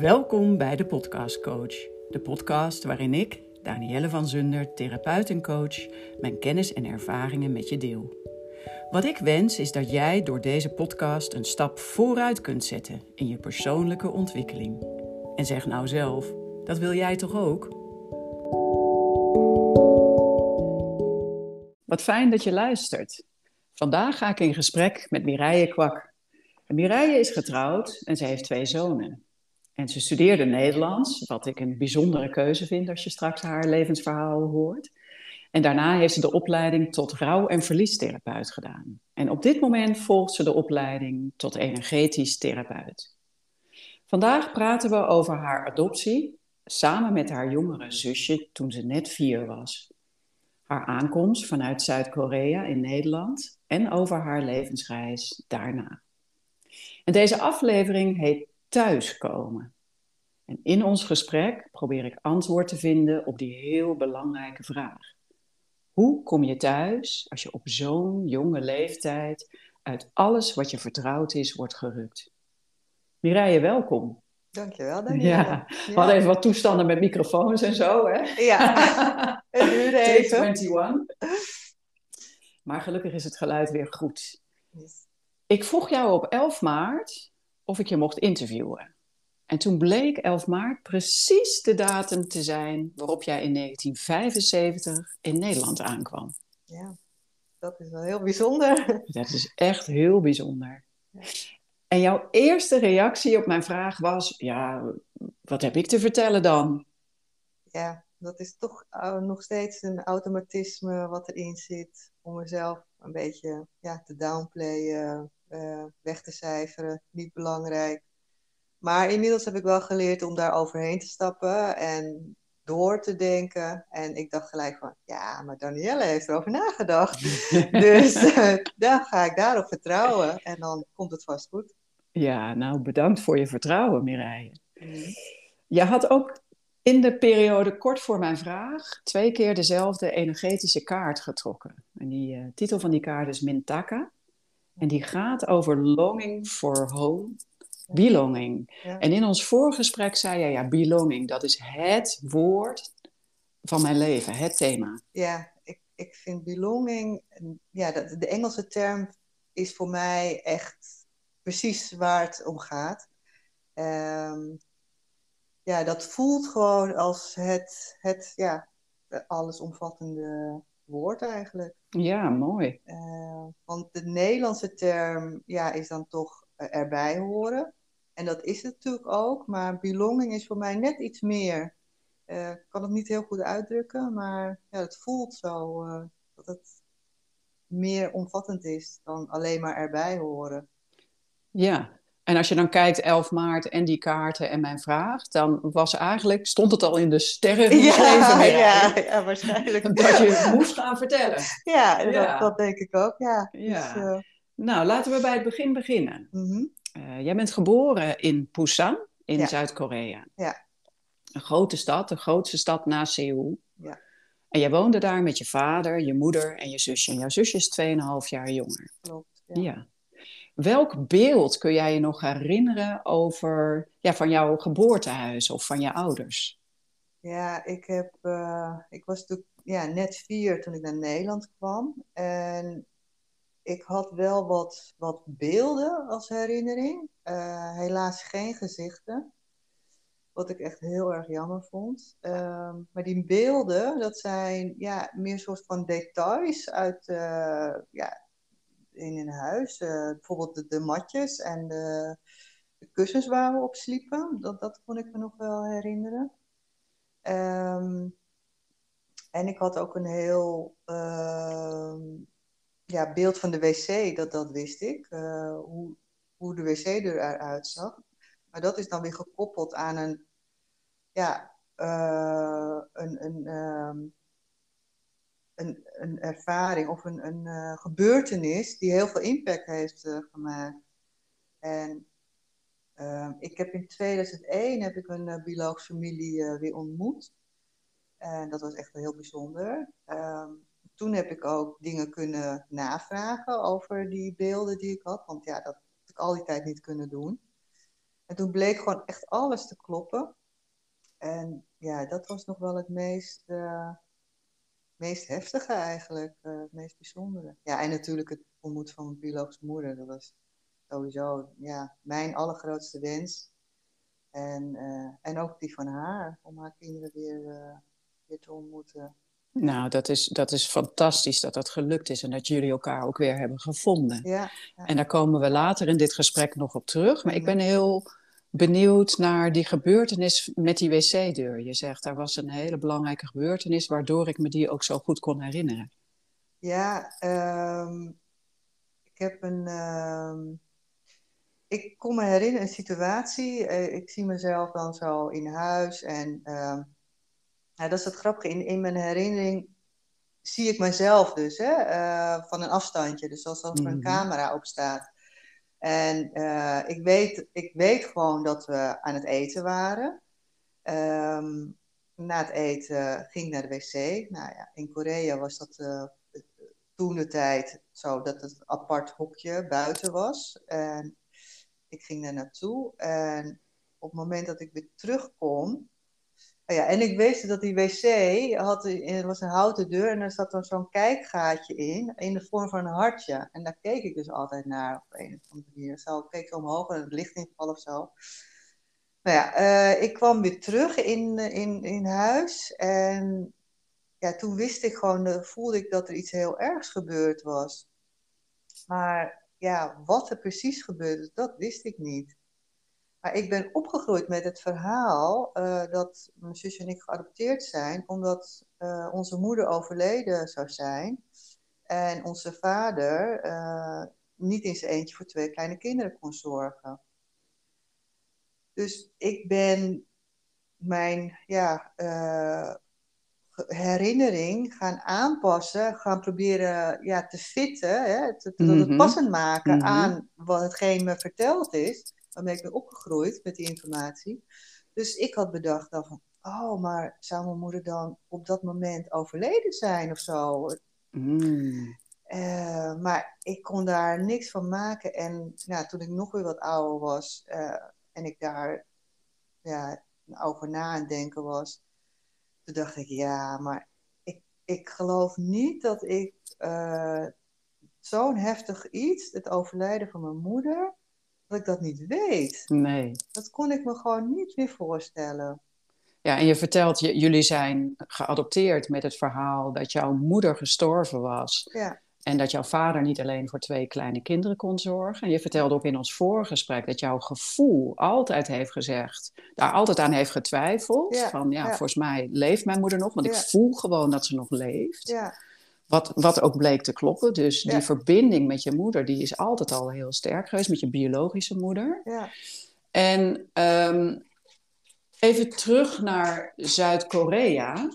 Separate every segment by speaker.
Speaker 1: Welkom bij de Podcast Coach, de podcast waarin ik, Danielle van Zunder, therapeut en coach, mijn kennis en ervaringen met je deel. Wat ik wens is dat jij door deze podcast een stap vooruit kunt zetten in je persoonlijke ontwikkeling. En zeg nou zelf, dat wil jij toch ook? Wat fijn dat je luistert. Vandaag ga ik in gesprek met Mireille Kwak. Mireille is getrouwd en ze heeft twee zonen. Ze studeerde Nederlands, wat ik een bijzondere keuze vind als je straks haar levensverhaal hoort. En daarna heeft ze de opleiding tot rouw- en verliestherapeut gedaan. En op dit moment volgt ze de opleiding tot energetisch therapeut. Vandaag praten we over haar adoptie samen met haar jongere zusje toen ze net vier was. Haar aankomst vanuit Zuid-Korea in Nederland en over haar levensreis daarna. En deze aflevering heet Thuiskomen. En in ons gesprek probeer ik antwoord te vinden op die heel belangrijke vraag. Hoe kom je thuis als je op zo'n jonge leeftijd uit alles wat je vertrouwd is wordt gerukt? Mireille, welkom.
Speaker 2: Dankjewel, Danielle.
Speaker 1: Ja, we hadden even wat toestanden met microfoons en zo, hè?
Speaker 2: Ja, het duurde even.
Speaker 1: 21. Maar gelukkig is het geluid weer goed. Ik vroeg jou op 11 maart of ik je mocht interviewen. En toen bleek 11 maart precies de datum te zijn waarop jij in 1975 in Nederland aankwam.
Speaker 2: Ja, dat is wel heel bijzonder.
Speaker 1: Dat is echt heel bijzonder. En jouw eerste reactie op mijn vraag was: ja, wat heb ik te vertellen dan?
Speaker 2: Ja, dat is toch uh, nog steeds een automatisme wat erin zit om mezelf een beetje ja, te downplayen, uh, weg te cijferen, niet belangrijk. Maar inmiddels heb ik wel geleerd om daar overheen te stappen en door te denken. En ik dacht gelijk van, ja, maar Danielle heeft erover nagedacht. dus uh, dan ga ik daarop vertrouwen en dan komt het vast goed.
Speaker 1: Ja, nou bedankt voor je vertrouwen, Mireille.
Speaker 2: Mm.
Speaker 1: Je had ook in de periode kort voor mijn vraag twee keer dezelfde energetische kaart getrokken. En die uh, titel van die kaart is Mintaka. En die gaat over longing for home, belonging.
Speaker 2: Ja.
Speaker 1: En in ons voorgesprek zei jij, ja, belonging, dat is het woord van mijn leven, het thema.
Speaker 2: Ja, ik, ik vind belonging, ja, de, de Engelse term is voor mij echt precies waar het om gaat. Um, ja, dat voelt gewoon als het, het ja, allesomvattende woord eigenlijk.
Speaker 1: Ja, mooi.
Speaker 2: Uh, want de Nederlandse term ja, is dan toch uh, erbij horen. En dat is het natuurlijk ook, maar belonging is voor mij net iets meer. Uh, ik kan het niet heel goed uitdrukken, maar ja, het voelt zo dat het meer omvattend is dan alleen maar erbij horen.
Speaker 1: Ja, en als je dan kijkt 11 maart en die kaarten en mijn vraag, dan was eigenlijk, stond het al in de sterren.
Speaker 2: Ja, ja, ja, waarschijnlijk.
Speaker 1: Dat je het moest gaan vertellen.
Speaker 2: Ja,
Speaker 1: Ja.
Speaker 2: Dat, dat denk ik ook, ja.
Speaker 1: Ja.
Speaker 2: Dus, eh,
Speaker 1: Nou, laten we bij het begin beginnen.
Speaker 2: mhm.
Speaker 1: Eh, jij bent geboren in Busan in
Speaker 2: Ja.
Speaker 1: Zuid-Korea.
Speaker 2: Ja.
Speaker 1: Een grote stad, de grootste stad na Seoul.
Speaker 2: Ja.
Speaker 1: En jij woonde daar met je vader, je moeder en je zusje. En jouw zusje is 2,5 jaar jonger.
Speaker 2: Klopt.
Speaker 1: Ja.
Speaker 2: Ja.
Speaker 1: Welk beeld kun jij je nog herinneren over, ja, van jouw geboortehuis of van je ouders?
Speaker 2: Ja, ik, heb, eh, ik was natuurlijk ja, net vier toen ik naar Nederland kwam. En ik had wel wat, wat beelden als herinnering. Eh, helaas geen gezichten. Wat ik echt heel erg jammer vond. Ehm, maar die beelden, dat zijn ja, meer soort van details uit, eh, ja, in een huis. Eh, bijvoorbeeld de, matjes en de, de kussens waar we op sliepen. Dat, dat kon ik me nog wel herinneren. Ehm, en ik had ook een heel ehm, ja, beeld van de wc, dat, dat wist ik. eh, hoe, hoe de wc eruit zag. Maar dat is dan weer gekoppeld aan een, ja, eh, een, een, ehm, een, een ervaring of een, een eh, gebeurtenis die heel veel impact heeft eh, gemaakt. En ehm, ik heb in 2001 heb ik een uh, biologische familie eh, weer ontmoet. En dat was echt heel bijzonder. Ehm, toen heb ik ook dingen kunnen navragen over die beelden die ik had. Want ja, dat had ik al die tijd niet kunnen doen. En toen bleek gewoon echt alles te kloppen. En ja, dat was nog wel het meest, meest heftige eigenlijk, uh, het meest bijzondere. Ja, en natuurlijk het ontmoeten van mijn biologische moeder. Dat was sowieso ja, mijn allergrootste wens. En, uh, en ook die van haar, om haar kinderen weer, weer te ontmoeten.
Speaker 1: Nou, dat is, dat is fantastisch dat dat gelukt is en dat jullie elkaar ook weer hebben gevonden.
Speaker 2: Ja, ja.
Speaker 1: En daar komen we later in dit gesprek nog op terug. Maar ik ben heel benieuwd naar die gebeurtenis met die wc-deur. Je zegt, daar was een hele belangrijke gebeurtenis waardoor ik me die ook zo goed kon herinneren.
Speaker 2: Ja, um, ik heb een. Um, ik kon me herinneren een situatie. Uh, ik zie mezelf dan zo in huis en. Uh, ja, dat is het grappige. In, in mijn herinnering zie ik mezelf dus hè, uh, van een afstandje. Dus als er een camera op staat. En uh, ik, weet, ik weet gewoon dat we aan het eten waren. Um, na het eten ging ik naar de wc. Nou ja, in Korea was dat uh, toen de tijd zo dat het apart hokje buiten was. En ik ging daar naartoe. En op het moment dat ik weer terugkom, ja, en ik wist dat die wc had, was een houten deur en er zat dan zo'n kijkgaatje in, in de vorm van een hartje. En daar keek ik dus altijd naar op een of andere manier. Zo keek ik omhoog en het licht ingevallen of zo. Nou ja, uh, ik kwam weer terug in, in, in huis en ja, toen wist ik gewoon, voelde ik dat er iets heel ergs gebeurd was. Maar ja, wat er precies gebeurde, dat wist ik niet. Maar ik ben opgegroeid met het verhaal uh, dat mijn zus en ik geadopteerd zijn, omdat uh, onze moeder overleden zou zijn en onze vader uh, niet in zijn eentje voor twee kleine kinderen kon zorgen. Dus ik ben mijn ja, herinnering gaan aanpassen, gaan proberen ja, te fitten, hè, te, te, het passend maken mm -hmm. aan wat hetgeen me verteld is waarmee ik ben opgegroeid met die informatie. Dus ik had bedacht dan van, oh, maar zou mijn moeder dan op dat moment overleden zijn of zo?
Speaker 1: Mm.
Speaker 2: Uh, maar ik kon daar niks van maken. En nou, toen ik nog weer wat ouder was uh, en ik daar ja, over na aan denken was, toen dacht ik, ja, maar ik, ik geloof niet dat ik uh, zo'n heftig iets, het overlijden van mijn moeder, dat ik dat niet weet.
Speaker 1: Nee.
Speaker 2: Dat kon ik me gewoon niet meer voorstellen.
Speaker 1: Ja, en je vertelt, jullie zijn geadopteerd met het verhaal dat jouw moeder gestorven was.
Speaker 2: Ja.
Speaker 1: En dat jouw vader niet alleen voor twee kleine kinderen kon zorgen. En je vertelde ook in ons voorgesprek dat jouw gevoel altijd heeft gezegd, daar altijd aan heeft getwijfeld.
Speaker 2: Ja,
Speaker 1: van ja,
Speaker 2: ja.
Speaker 1: volgens mij leeft mijn moeder nog, want ik voel gewoon dat ze nog leeft.
Speaker 2: Ja,
Speaker 1: Wat, wat ook bleek te kloppen. Dus die
Speaker 2: Ja.
Speaker 1: verbinding met je moeder, die is altijd al heel sterk geweest, met je biologische moeder.
Speaker 2: ja,
Speaker 1: En ehm, even terug naar Zuid-Korea.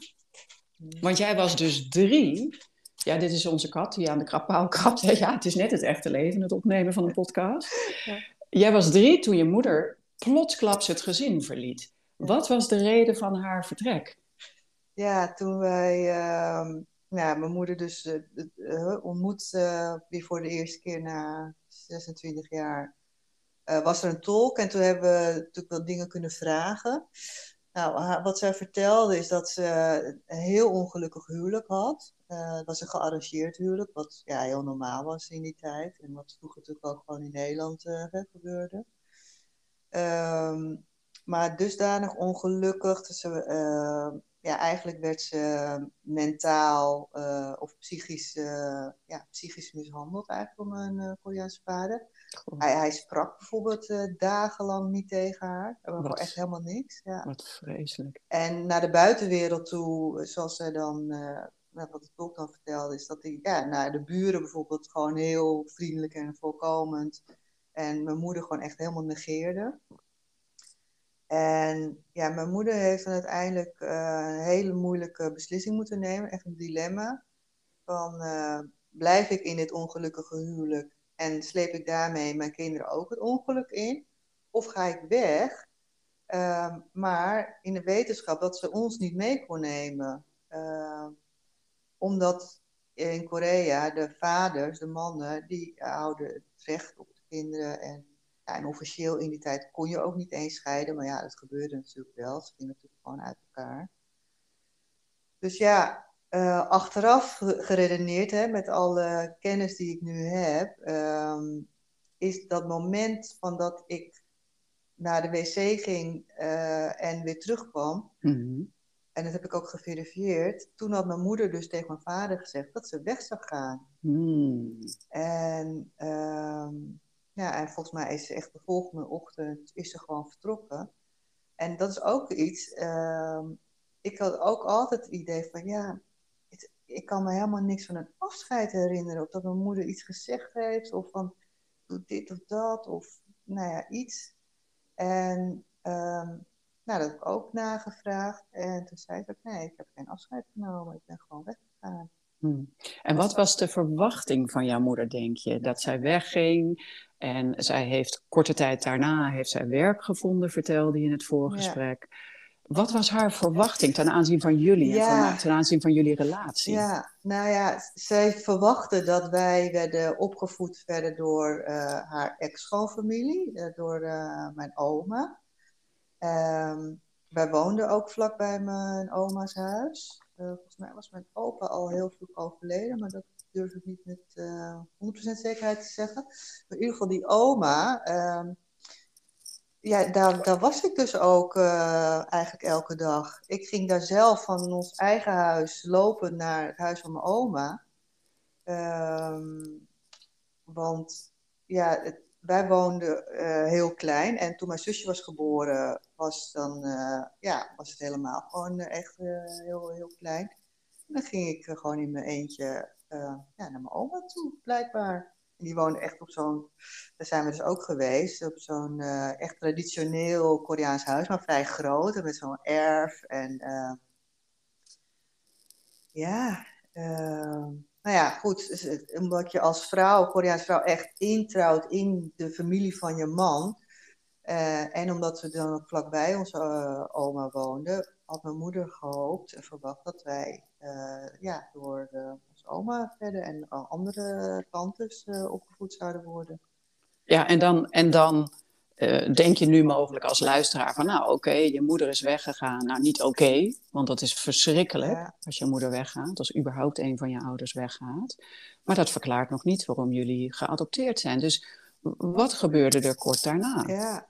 Speaker 1: Want jij was dus drie. Ja, dit is onze kat die aan de krappaal krabt. Ja, het is net het echte leven, het opnemen van een podcast.
Speaker 2: Ja.
Speaker 1: Jij was drie toen je moeder plotsklaps het gezin verliet. Wat was de reden van haar vertrek?
Speaker 2: ja, toen wij, ehm, ja, mijn moeder dus eh, eh, ontmoet eh, weer voor de eerste keer na 26 jaar, was er een tolk en toen hebben we natuurlijk wel dingen kunnen vragen. Nou, wat zij vertelde is dat ze een heel ongelukkig huwelijk had. Het was een gearrangeerd huwelijk, wat ja, heel normaal was in die tijd. En wat vroeger natuurlijk ook gewoon in Nederland gebeurde. Ehm, maar dusdanig ongelukkig. Dus ze, ja, eigenlijk werd ze mentaal eh, of psychisch, eh, ja, psychisch mishandeld eigenlijk door mijn eh, Koreaanse vader. Hij, hij sprak bijvoorbeeld dagenlang niet tegen haar. Echt helemaal niks. Ja.
Speaker 1: Wat vreselijk.
Speaker 2: En naar de buitenwereld toe, zoals zij dan, wat de tolk dan vertelde, is dat hij, ja, naar de buren bijvoorbeeld gewoon heel vriendelijk en voorkomend. En mijn moeder gewoon echt helemaal negeerde. En ja, mijn moeder heeft dan uiteindelijk eh, een hele moeilijke beslissing moeten nemen, echt een dilemma. Van eh, blijf ik in dit ongelukkige huwelijk en sleep ik daarmee mijn kinderen ook het ongeluk in? Of ga ik weg? Ehm, maar in de wetenschap dat ze ons niet mee kon nemen. Ehm, omdat in Korea de vaders, de mannen, die houden het recht op de kinderen. En Ja, en officieel in die tijd kon je ook niet eens scheiden, maar ja, dat gebeurde natuurlijk wel. Ze gingen natuurlijk gewoon uit elkaar. Dus ja, uh, achteraf geredeneerd, hè, met alle kennis die ik nu heb, ehm, is dat moment van dat ik naar de wc ging uh, en weer terugkwam, mm en dat heb ik ook geverifieerd, toen had mijn moeder dus tegen mijn vader gezegd dat ze weg zou gaan. Mm. En, uh, ja, en volgens mij is ze echt de volgende ochtend is ze gewoon vertrokken. En dat is ook iets, uh, ik had ook altijd het idee van ja, ik kan me helemaal niks van een afscheid herinneren. Of dat mijn moeder iets gezegd heeft, of van doe dit of dat, of nou ja, iets. En um, nou, dat heb ik ook nagevraagd. En toen zei ze, nee, ik heb geen afscheid genomen, ik ben gewoon weggegaan.
Speaker 1: Hmm. En wat was de verwachting van jouw moeder, denk je? Dat zij wegging en zij heeft korte tijd daarna heeft zij werk gevonden, vertelde je in het voorgesprek. Ja. Wat was haar verwachting ten aanzien van jullie en ten aanzien van jullie relatie?
Speaker 2: Ja, nou ja, zij verwachtte dat wij werden opgevoed verder door uh, haar ex-schoonfamilie, uh, door uh, mijn oma. Um, wij woonden ook vlakbij mijn oma's huis. Volgens mij was mijn opa al heel vroeg overleden, maar dat durf ik niet met 100% zekerheid te zeggen. Maar in ieder geval die oma, um, ja, daar, daar was ik dus ook uh, eigenlijk elke dag. Ik ging daar zelf van ons eigen huis lopen naar het huis van mijn oma. Um, want ja, het, wij woonden uh, heel klein. En toen mijn zusje was geboren, was, dan, uh, ja, was het helemaal gewoon echt heel, heel klein. En dan ging ik gewoon in mijn eentje ja, naar mijn oma toe, blijkbaar. Die woonde echt op zo'n, daar zijn we dus ook geweest, op zo'n echt traditioneel Koreaans huis, maar vrij groot en met zo'n erf. En ja, uh, nou ja, goed, omdat je als vrouw, Koreaans vrouw, echt introuwt in de familie van je man. en omdat we dan vlakbij onze oma woonden, had mijn moeder gehoopt en verwacht dat wij ja, door oma verder en andere tantes opgevoed zouden worden.
Speaker 1: Ja, en dan, en dan uh, denk je nu mogelijk als luisteraar van, nou oké, je moeder is weggegaan. Nou, niet oké, want dat is verschrikkelijk als je moeder weggaat, als überhaupt een van je ouders weggaat. Maar dat verklaart nog niet waarom jullie geadopteerd zijn. Dus wat gebeurde er kort daarna?
Speaker 2: Ja,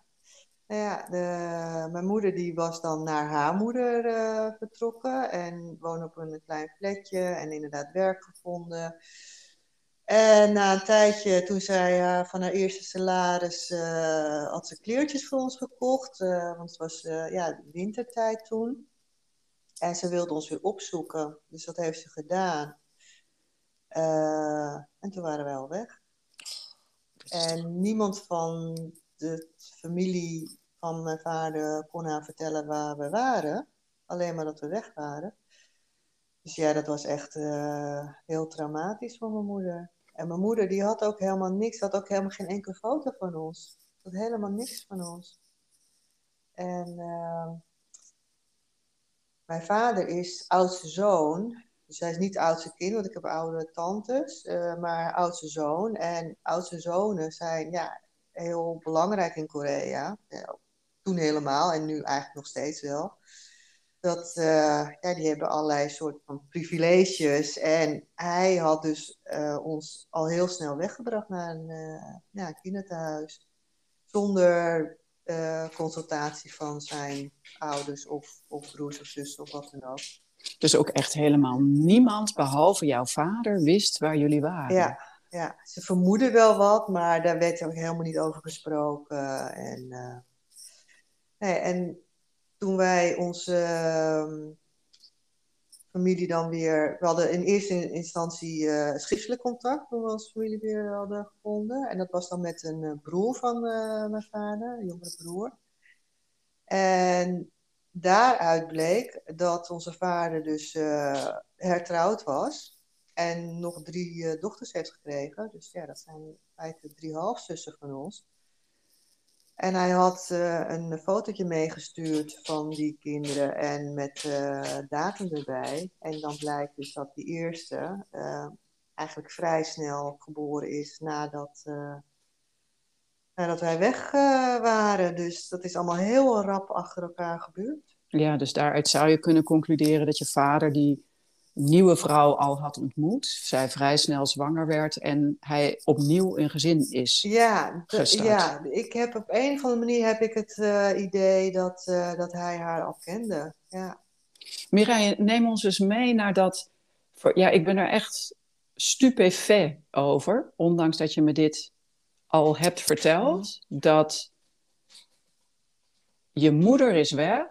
Speaker 2: nou ja, de, mijn moeder die was dan naar haar moeder uh, vertrokken en woonde op een klein flatje en inderdaad werk gevonden. En na een tijdje, toen zij uh, van haar eerste salaris, uh, had ze kleertjes voor ons gekocht, want het was ja, wintertijd toen. En ze wilde ons weer opzoeken, dus dat heeft ze gedaan. en toen waren wij al weg. En niemand van de familie van mijn vader kon haar vertellen waar we waren. Alleen maar dat we weg waren. Dus ja, dat was echt uh, heel traumatisch voor mijn moeder. En mijn moeder die had ook helemaal niks, had ook helemaal geen enkele foto van ons. Had helemaal niks van ons. En uh, mijn vader is oudste zoon. Dus hij is niet oudste kind, want ik heb oude tantes. Uh, maar oudste zoon. En oudste zonen zijn ja, heel belangrijk in Korea. Ja, toen helemaal en nu eigenlijk nog steeds wel. Dat, uh, ja, die hebben allerlei soort van privileges. En hij had dus uh, ons al heel snel weggebracht naar een, uh, ja, kinderthuis. Zonder consultatie van zijn ouders of, of broers of zussen of wat dan ook.
Speaker 1: Dus ook echt helemaal niemand, behalve jouw vader, wist waar jullie waren?
Speaker 2: Ja, ja, ze vermoeden wel wat, maar daar werd ook helemaal niet over gesproken. En, nee, en toen wij onze uh, familie dan weer... We hadden in eerste instantie uh, schriftelijk contact toen we onze familie weer hadden gevonden. En dat was dan met een eh, broer van mijn vader, een jongere broer. En daaruit bleek dat onze vader dus hertrouwd was... En nog drie dochters heeft gekregen. Dus ja, dat zijn feite drie halfzussen van ons. En hij had uh, een fotootje meegestuurd van die kinderen en met uh, datum erbij. En dan blijkt dus dat die eerste eigenlijk vrij snel geboren is nadat nadat wij weg eh, waren. Dus dat is allemaal heel rap achter elkaar gebeurd.
Speaker 1: Ja, dus daaruit zou je kunnen concluderen dat je vader die nieuwe vrouw al had ontmoet. Zij vrij snel zwanger werd en hij opnieuw een gezin is
Speaker 2: Ja,
Speaker 1: gestart.
Speaker 2: ja ik heb op een of andere manier heb ik het eh, idee dat, eh, dat hij haar al kende. Ja.
Speaker 1: Mireille, neem ons eens mee naar dat... voor- Ja, ik ben er echt stupefait over, ondanks dat je me dit al hebt verteld, dat je moeder is weg,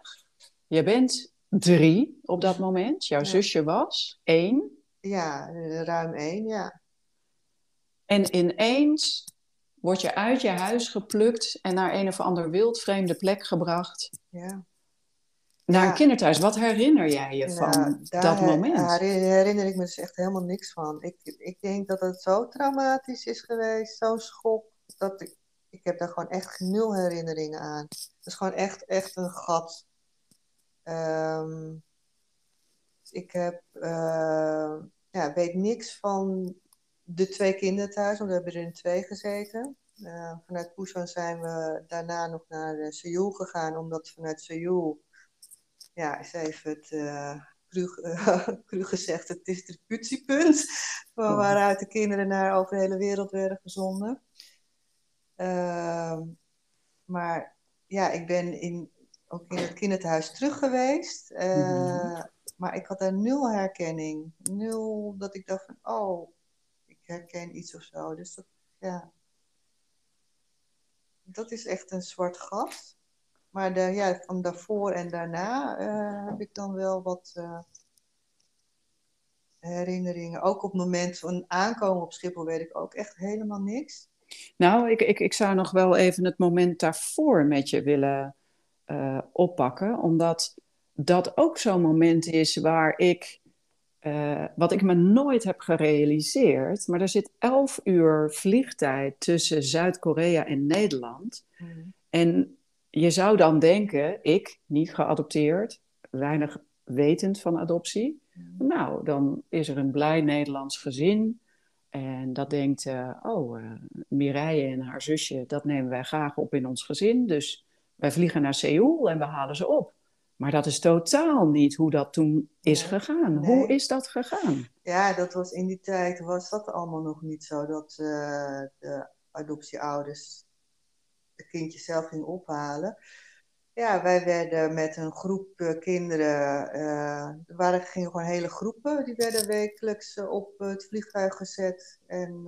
Speaker 1: je bent drie op dat moment, jouw
Speaker 2: Ja.
Speaker 1: zusje was één,
Speaker 2: Ja, ruim één, ja.
Speaker 1: en ineens word je uit je huis geplukt en naar een of ander wildvreemde plek gebracht,
Speaker 2: ja.
Speaker 1: naar
Speaker 2: Ja.
Speaker 1: een kinderthuis. Wat herinner jij je van
Speaker 2: Nou, daar
Speaker 1: dat moment?
Speaker 2: herinner, herinner ik me dus echt helemaal niks van. Ik, ik denk dat het zo traumatisch is geweest, zo'n schok, dat ik, ik heb daar gewoon echt nul herinneringen aan. Het is gewoon echt, echt een gat. Ehm, ik heb, eh, ja, weet niks van de twee kinderen thuis, want we hebben er in twee gezeten. Eh, vanuit Busan zijn we daarna nog naar eh, Seoul gegaan, omdat vanuit Seoul, ja, is even het cru, cru gezegd, het distributiepunt, van
Speaker 1: Oh.
Speaker 2: waaruit de kinderen naar over de hele wereld werden gezonden. Ehm, maar ja, ik ben in, ook in het kinderthuis terug geweest. eh,
Speaker 1: Mhm.
Speaker 2: Maar ik had daar nul herkenning. Nul dat ik dacht van, oh, ik herken iets of zo. Dus dat, ja. Dat is echt een zwart gat. Maar de, ja, van daarvoor en daarna eh, heb ik dan wel wat eh, herinneringen. Ook op het moment van aankomen op Schiphol weet ik ook echt helemaal niks.
Speaker 1: Nou, ik, ik, ik zou nog wel even het moment daarvoor met je willen eh, oppakken, omdat dat ook zo'n moment is waar ik, eh, wat ik me nooit heb gerealiseerd, maar er zit elf uur vliegtijd tussen Zuid-Korea en Nederland. En je zou dan denken, ik, niet geadopteerd, weinig wetend van adoptie, nou, dan is er een blij Nederlands gezin. En dat denkt, eh, oh, eh Mireille en haar zusje, dat nemen wij graag op in ons gezin. Dus wij vliegen naar Seoul en we halen ze op. Maar dat is totaal niet hoe dat toen is
Speaker 2: Nee.
Speaker 1: gegaan.
Speaker 2: Nee.
Speaker 1: Hoe is dat gegaan?
Speaker 2: Ja, dat was in die tijd was dat allemaal nog niet zo dat eh, de adoptieouders de kindjes zelf gingen ophalen. Ja, wij werden met een groep eh, kinderen, eh, er waren, gingen gewoon hele groepen, die werden wekelijks op het vliegtuig gezet. En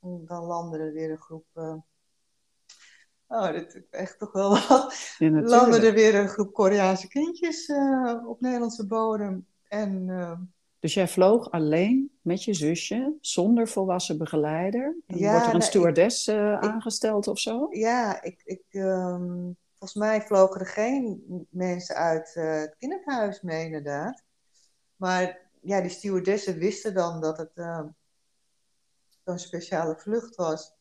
Speaker 2: dan landde er weer een groep. Oh, dit is echt toch wel wat.
Speaker 1: Ja, natuurlijk.
Speaker 2: er weer een groep Koreaanse kindjes eh, op Nederlandse bodem. En eh,
Speaker 1: Dus jij vloog alleen met je zusje, zonder volwassen begeleider?
Speaker 2: Ja,
Speaker 1: wordt er een
Speaker 2: nou, ik-
Speaker 1: stewardess eh, aangesteld of zo?
Speaker 2: Ja, ik, ik, ehm, volgens mij vlogen er geen mensen uit het kinderthuis mee, inderdaad. Maar ja, die stewardessen wisten dan dat het zo'n speciale vlucht was.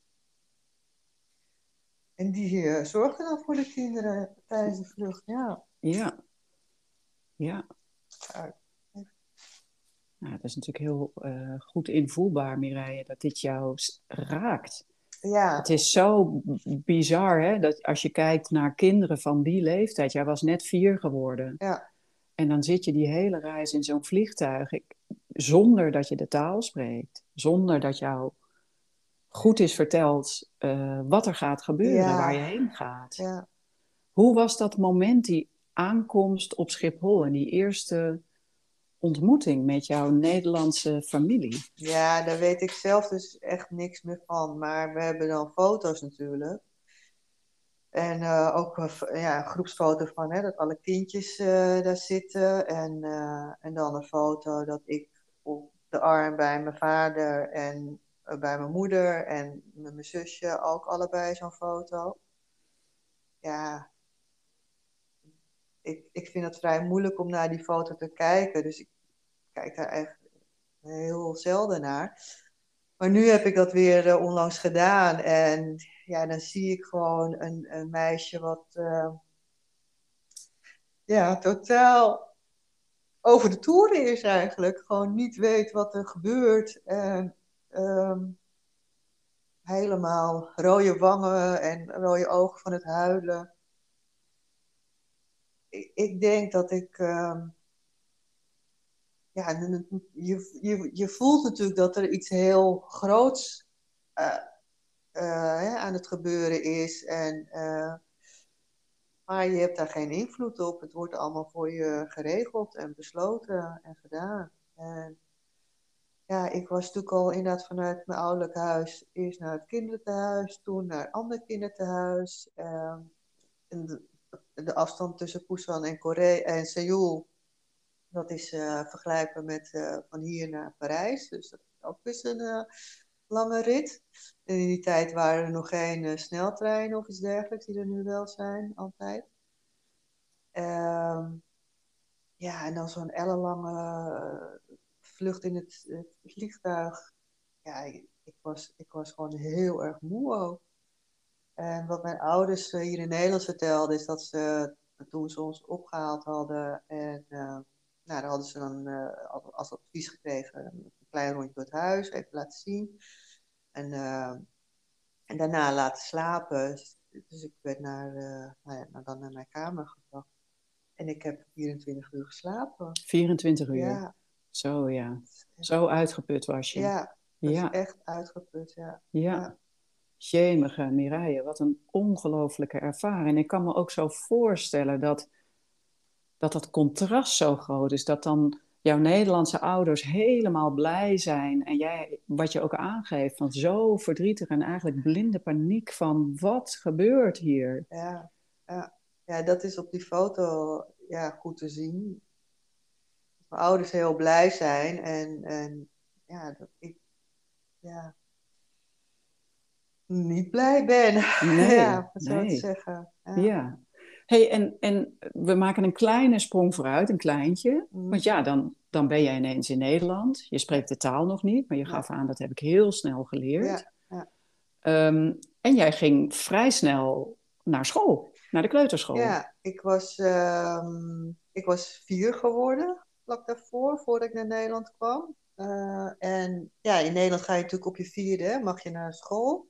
Speaker 2: En die eh, zorgden dan voor de kinderen tijdens de vlucht, ja.
Speaker 1: Ja. Ja.
Speaker 2: Ja.
Speaker 1: Nou, dat is natuurlijk heel eh, goed invoelbaar, Mireille, dat dit jou raakt.
Speaker 2: Ja,
Speaker 1: Het is zo bizar, hè, dat als je kijkt naar kinderen van die leeftijd, jij was net vier geworden,
Speaker 2: ja,
Speaker 1: en dan zit je die hele reis in zo'n vliegtuig, ik- zonder dat je de taal spreekt, zonder dat jou goed is verteld eh, wat er gaat gebeuren,
Speaker 2: Ja.
Speaker 1: waar je heen gaat.
Speaker 2: ja.
Speaker 1: Hoe was dat moment, die aankomst op Schiphol en die eerste ontmoeting met jouw Nederlandse familie?
Speaker 2: Ja, daar weet ik zelf dus echt niks meer van. Maar we hebben dan foto's natuurlijk. En eh, ook een, f- ja, een groepsfoto van hè, dat alle kindjes eh, daar zitten. En, eh, en dan een foto dat ik op de arm bij mijn vader en eh, bij mijn moeder en met mijn zusje ook allebei zo'n foto. Ja, ik, ik vind het vrij moeilijk om naar die foto te kijken. Dus ik kijk daar echt heel zelden naar. Maar nu heb ik dat weer eh, onlangs gedaan. En ja, dan zie ik gewoon een, een meisje wat eh, ja, totaal over de toeren is eigenlijk. Gewoon niet weet wat er gebeurt. Ehm, helemaal rode wangen en rode ogen van het huilen. Ik, ik denk dat ik. ehm, ja, je, je, je voelt natuurlijk dat er iets heel groots eh, eh, aan het gebeuren is. En, eh, maar je hebt daar geen invloed op. Het wordt allemaal voor je geregeld en besloten en gedaan. En ja, ik was natuurlijk al inderdaad vanuit mijn ouderlijk huis eerst naar het kinderthuis, toen naar een ander kinderthuis. Uh, de, de, afstand tussen Busan en, Korea, en Seoul, dat is uh, vergelijkbaar met uh, van hier naar Parijs. Dus dat is ook best een uh, lange rit. En in die tijd waren er nog geen sneltreinen of iets dergelijks, die er nu wel zijn, altijd. Ehm, ja, en dan zo'n ellenlange vlucht in het, het, vliegtuig. Ja, ik, ik, was, ik was gewoon heel erg moe ook. En wat mijn ouders hier in Nederland vertelden, is dat ze toen ze ons opgehaald hadden en uh, nou, dan hadden ze dan uh, als advies gekregen een klein rondje door het huis, even laten zien. En, uh, en daarna laten slapen. Dus ik werd naar, nou ja, dan naar mijn kamer gebracht. En ik heb 24 uur geslapen.
Speaker 1: 24 uur?
Speaker 2: Ja.
Speaker 1: Zo ja. Zo uitgeput was je.
Speaker 2: Ja, ja. echt uitgeput, ja.
Speaker 1: Ja. ja. Jemige Mireille, wat een ongelofelijke ervaring. Ik kan me ook zo voorstellen dat, dat dat contrast zo groot is. Dat dan jouw Nederlandse ouders helemaal blij zijn. En jij, wat je ook aangeeft, van zo verdrietig en eigenlijk blinde paniek van wat gebeurt hier?
Speaker 2: Ja, ja. ja dat is op die foto ja, goed te zien mijn ouders heel blij zijn. En, en ja, dat ik ja, niet blij ben.
Speaker 1: Nee,
Speaker 2: ja, wat zou
Speaker 1: nee.
Speaker 2: ik zeggen.
Speaker 1: Ja. ja. Hey, en, en we maken een kleine sprong vooruit, een kleintje.
Speaker 2: Mm.
Speaker 1: Want ja, dan, dan ben jij ineens in Nederland. Je spreekt de taal nog niet, maar je gaf aan, dat heb ik heel snel geleerd.
Speaker 2: Ja, ja.
Speaker 1: Um, en jij ging vrij snel naar school, naar de kleuterschool.
Speaker 2: Ja, ik was, um, ik was vier geworden vlak daarvoor, voordat ik naar Nederland kwam. Uh, en ja, in Nederland ga je natuurlijk op je vierde, mag je naar school.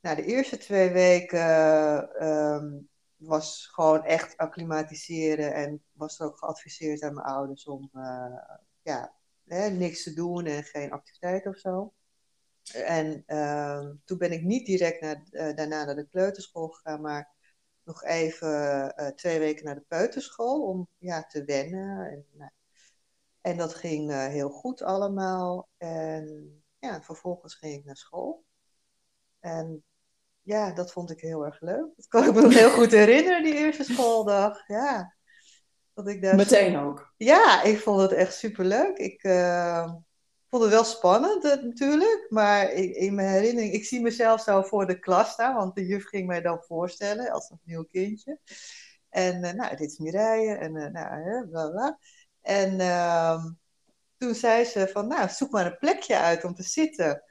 Speaker 2: Nou, de eerste twee weken um, was gewoon echt acclimatiseren en was er ook geadviseerd aan mijn ouders om uh, ja, hè, niks te doen en geen activiteit of zo. En uh, toen ben ik niet direct naar, uh, daarna naar de kleuterschool gegaan, maar nog even uh, twee weken naar de peuterschool om ja, te wennen. En, nou, en dat ging uh, heel goed allemaal. En ja, vervolgens ging ik naar school. En ja, dat vond ik heel erg leuk. Dat kan ik me nog heel goed herinneren, die eerste schooldag. Ja. Dat ik daar
Speaker 1: Meteen ook?
Speaker 2: Ja, ik vond het echt superleuk. Ik uh, vond het wel spannend natuurlijk, maar in mijn herinnering, ik zie mezelf zo voor de klas staan, want de juf ging mij dan voorstellen als een nieuw kindje. En uh, nou, dit is Mireille en uh, nou, hè, bla bla. En uh, toen zei ze van, nou, zoek maar een plekje uit om te zitten.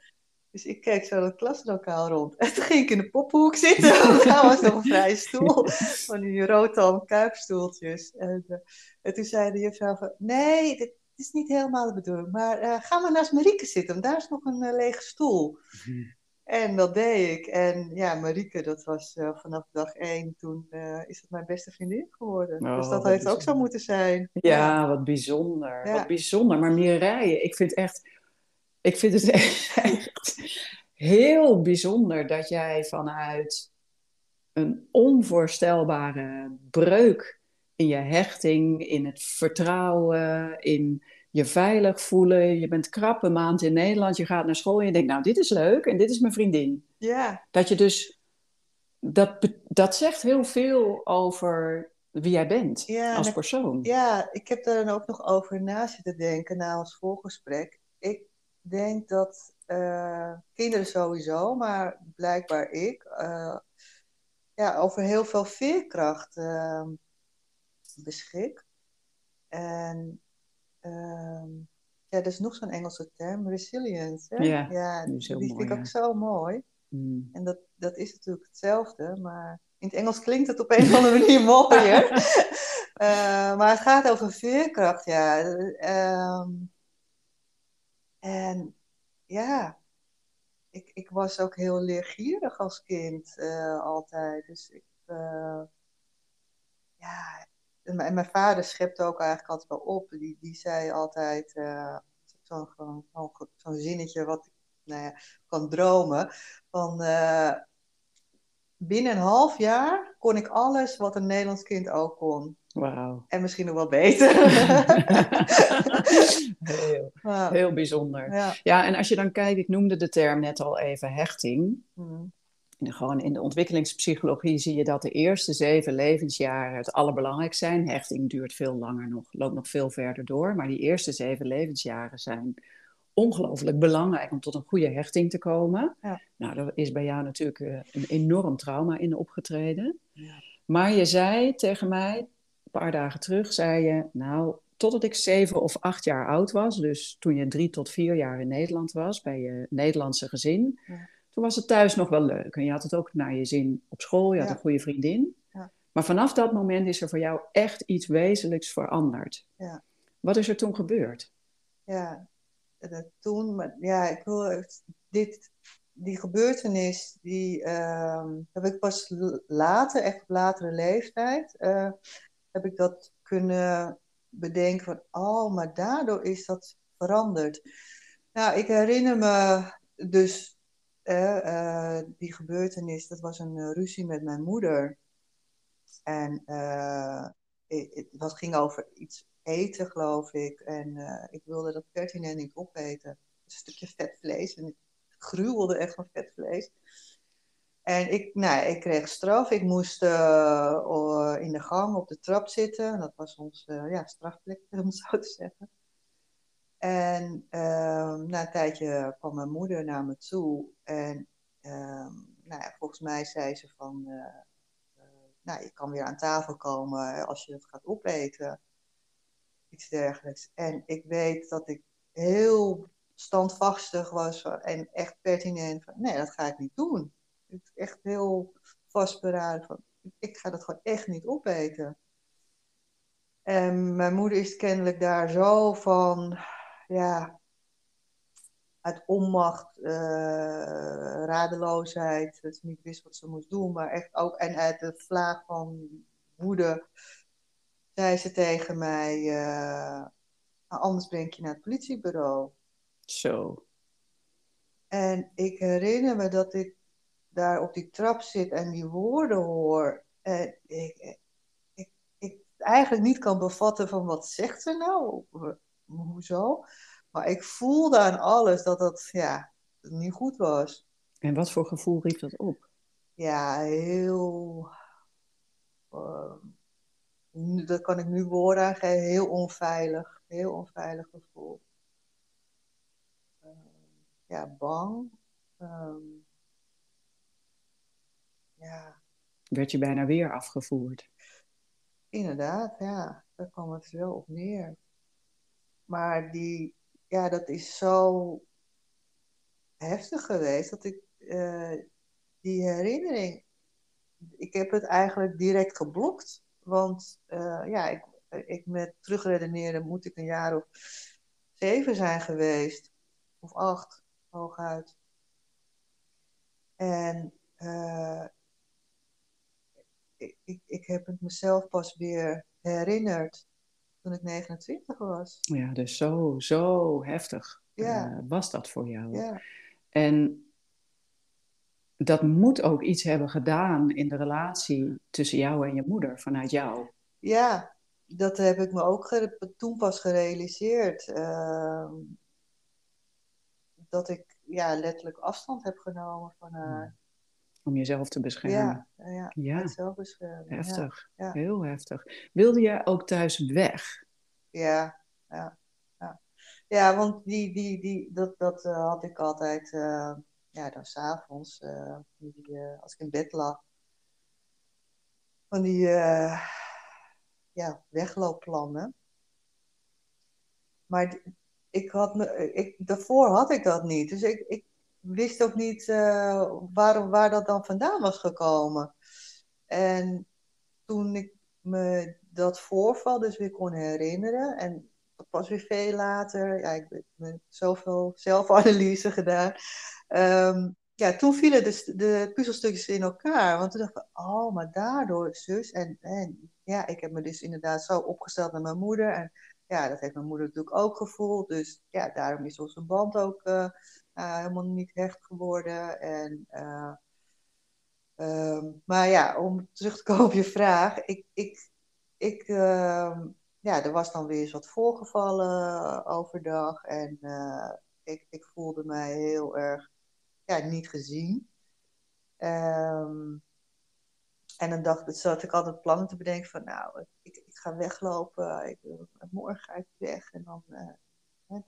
Speaker 2: Dus ik keek zo het klaslokaal rond. En toen ging ik in de poppenhoek zitten. Daar was nog een vrije stoel. Van die roodtalm kuipstoeltjes. En, en toen zei de juffrouw van, nee, dit is niet helemaal de bedoeling. Maar uh, ga maar naast Marieke zitten. Want daar is nog een uh, lege stoel.
Speaker 1: Hmm.
Speaker 2: En dat deed ik. En ja, Marieke, dat was uh, vanaf dag één. Toen is het mijn beste vriendin geworden.
Speaker 1: Oh,
Speaker 2: dus dat heeft bijzonder. ook zo moeten zijn.
Speaker 1: Ja, ja. wat bijzonder. Ja. Wat bijzonder. Maar Mireille, ik vind echt... Ik vind het echt heel bijzonder dat jij vanuit een onvoorstelbare breuk in je hechting, in het vertrouwen, in je veilig voelen. Je bent krap een maand in Nederland, je gaat naar school en je denkt, nou, dit is leuk en dit is mijn vriendin.
Speaker 2: Ja.
Speaker 1: Dat je dus, dat, dat zegt heel veel over wie jij bent
Speaker 2: ja,
Speaker 1: als persoon.
Speaker 2: Ja, ik heb daar dan ook nog over na zitten denken na ons voorgesprek. Ik denk dat uh, kinderen sowieso, maar blijkbaar ik, uh, ja, over heel veel veerkracht uh, beschik. En um, ja, er is nog zo'n Engelse term, resilience. Hè?
Speaker 1: Ja,
Speaker 2: ja
Speaker 1: die,
Speaker 2: die
Speaker 1: mooi,
Speaker 2: vind ik
Speaker 1: ja.
Speaker 2: ook zo mooi.
Speaker 1: Mm.
Speaker 2: En dat, dat is natuurlijk hetzelfde, maar in het Engels klinkt het op een of andere manier mooier. uh, maar het gaat over veerkracht, ja. Um, en ja, ik, ik was ook heel leergierig als kind altijd. Dus ik, ja, en mijn, mijn vader schepte ook eigenlijk altijd wel op. Die, die zei altijd zo'n zo, zo zinnetje wat ik nou ja, kan dromen. Van binnen een half jaar kon ik alles wat een Nederlands kind ook kon.
Speaker 1: Wauw.
Speaker 2: En misschien nog wel beter.
Speaker 1: heel, heel bijzonder. Ja. ja. en als je dan kijkt, ik noemde de term net al even hechting. Mm. Gewoon in de ontwikkelingspsychologie zie je dat de eerste zeven levensjaren het allerbelangrijkst zijn. Hechting duurt veel langer nog, loopt nog veel verder door. Maar die eerste zeven levensjaren zijn ongelooflijk belangrijk om tot een goede hechting te komen. Ja. Nou, er is bij jou natuurlijk eh, een enorm trauma in opgetreden. Ja. Maar je zei tegen mij, een paar dagen terug, zei je, nou, totdat ik zeven of acht jaar oud was, dus toen je drie tot vier jaar in Nederland was, bij je Nederlandse gezin, ja. Toen was het thuis nog wel leuk. En je had het ook naar je zin op school, je had een goede vriendin. Maar vanaf dat moment is er voor jou echt iets wezenlijks veranderd. Wat is er toen gebeurd?
Speaker 2: Ja, uh, toen. Maar ja, ik wil dit, die gebeurtenis, die uh, heb ik pas later, echt op latere leeftijd, uh, heb ik dat kunnen bedenken van, oh, maar daardoor is dat veranderd. Nou, ik herinner me dus uh, die gebeurtenis, dat was een ruzie met mijn moeder. En het, het ging over iets eten, geloof ik. En ik wilde dat pertinent niet opeten. Een stukje vet vlees. En ik gruwelde echt van vet vlees. En ik, nou, ik kreeg straf. Ik moest in de gang op de trap zitten. Dat was uh, ja, strafplek, om zo te zeggen. En ehm, na een tijdje kwam mijn moeder naar me toe. En ehm, nou ja, volgens mij zei ze van... nou, je kan weer aan tafel komen als je het gaat opeten iets dergelijks. En ik weet dat ik heel standvastig was en echt pertinent van, nee, dat ga ik niet doen. Ik echt heel vastberaden van, ik ga dat gewoon echt niet opeten. En mijn moeder is kennelijk daar zo van, ja, uit onmacht, uh, radeloosheid, dat ze niet wist wat ze moest doen, maar echt ook, en uit de vlaag van woede, zei ze tegen mij, uh, anders breng je naar het politiebureau.
Speaker 1: Zo.
Speaker 2: En ik herinner me dat ik daar op die trap zit en die woorden hoor. En ik, ik, ik eigenlijk niet kan bevatten van wat zegt ze nou? Hoezo? Maar ik voelde aan alles dat dat ja, niet goed was.
Speaker 1: En wat voor gevoel riep dat op?
Speaker 2: Ja, heel... Uh, dat kan ik nu woorden heel onveilig. Heel onveilig gevoel. Uh, ja, bang. Um, ja.
Speaker 1: Werd je bijna weer afgevoerd?
Speaker 2: Inderdaad, ja. Daar kwam het wel op neer. Maar die, ja, dat is zo heftig geweest dat ik uh, die herinnering, ik heb het eigenlijk direct geblokt. Want uh, ja, ik, ik met terugredeneren moet ik een jaar of zeven zijn geweest. Of acht, hooguit. En uh, ik, ik, ik heb het mezelf pas weer herinnerd toen ik 29 was.
Speaker 1: Ja, dus zo, zo heftig ja. uh, was dat voor jou.
Speaker 2: Ja.
Speaker 1: En dat moet ook iets hebben gedaan in de relatie tussen jou en je moeder, vanuit jou.
Speaker 2: Ja, dat heb ik me ook toen pas gerealiseerd. Uh, dat ik ja, letterlijk afstand heb genomen van haar.
Speaker 1: Om jezelf te beschermen.
Speaker 2: Ja, ja, ja. zelfbescherming.
Speaker 1: Heftig, ja, heel heftig. Wilde jij ook thuis weg?
Speaker 2: Ja, ja. Ja, ja want die, die, die, dat, dat uh, had ik altijd... Uh, ja, dan s'avonds, uh, als ik in bed lag, van die ja, wegloopplannen. Maar ik had me, ik, daarvoor had ik dat niet. Dus ik, ik wist ook niet waarom, waar dat dan vandaan was gekomen. En toen ik me dat voorval dus weer kon herinneren, en was weer veel later, ja, ik heb zoveel zelfanalyse gedaan, Ehm, ja, toen vielen dus de puzzelstukjes in elkaar. Want toen dacht ik, oh, maar daardoor zus. En, en ja, ik heb me dus inderdaad zo opgesteld naar mijn moeder. En ja, dat heeft mijn moeder natuurlijk ook gevoeld. Dus ja, daarom is onze band ook uh, helemaal niet hecht geworden. En, uh, um, maar ja, om terug te komen op je vraag. Ik, ik, ik, uh, ja, er was dan weer eens wat voorgevallen overdag. En ik, ik voelde mij heel erg ja, niet gezien. Um, en dan dacht, zat ik altijd plannen te bedenken van, nou, ik, ik ga weglopen, ik, morgen ga ik weg. En dan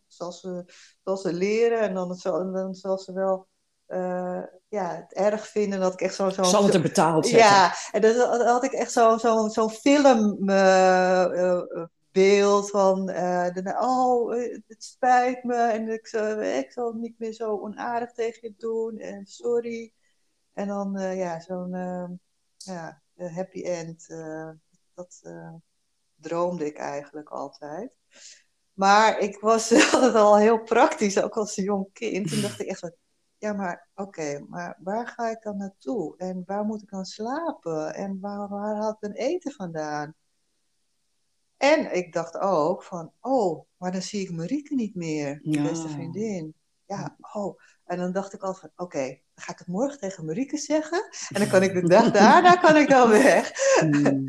Speaker 2: zal, ze, zal ze leren en dan, zal, dan zal ze wel uh, ja, het erg vinden dat ik echt zo... zo
Speaker 1: zal het er betaald zetten.
Speaker 2: Ja, en dan had ik echt zo'n zo, zo film... Uh, beeld van, uh, de, oh, het spijt me en ik, zal, ik zal niet meer zo onaardig tegen je doen en sorry. En dan, ja, zo'n ja, happy end, dat droomde ik eigenlijk altijd. Maar ik was altijd al heel praktisch, ook als een jong kind. Toen dacht ik echt van, ja, maar oké, maar waar ga ik dan naartoe? En waar moet ik dan slapen? En waar, waar haal ik dan eten vandaan? En ik dacht ook van, oh, maar dan zie ik Marieke niet meer, mijn beste vriendin. Ja, oh. En dan dacht ik al van, oké, dan ga ik het morgen tegen Marieke zeggen. En dan kan ik de dag daarna kan ik dan weg. Hmm.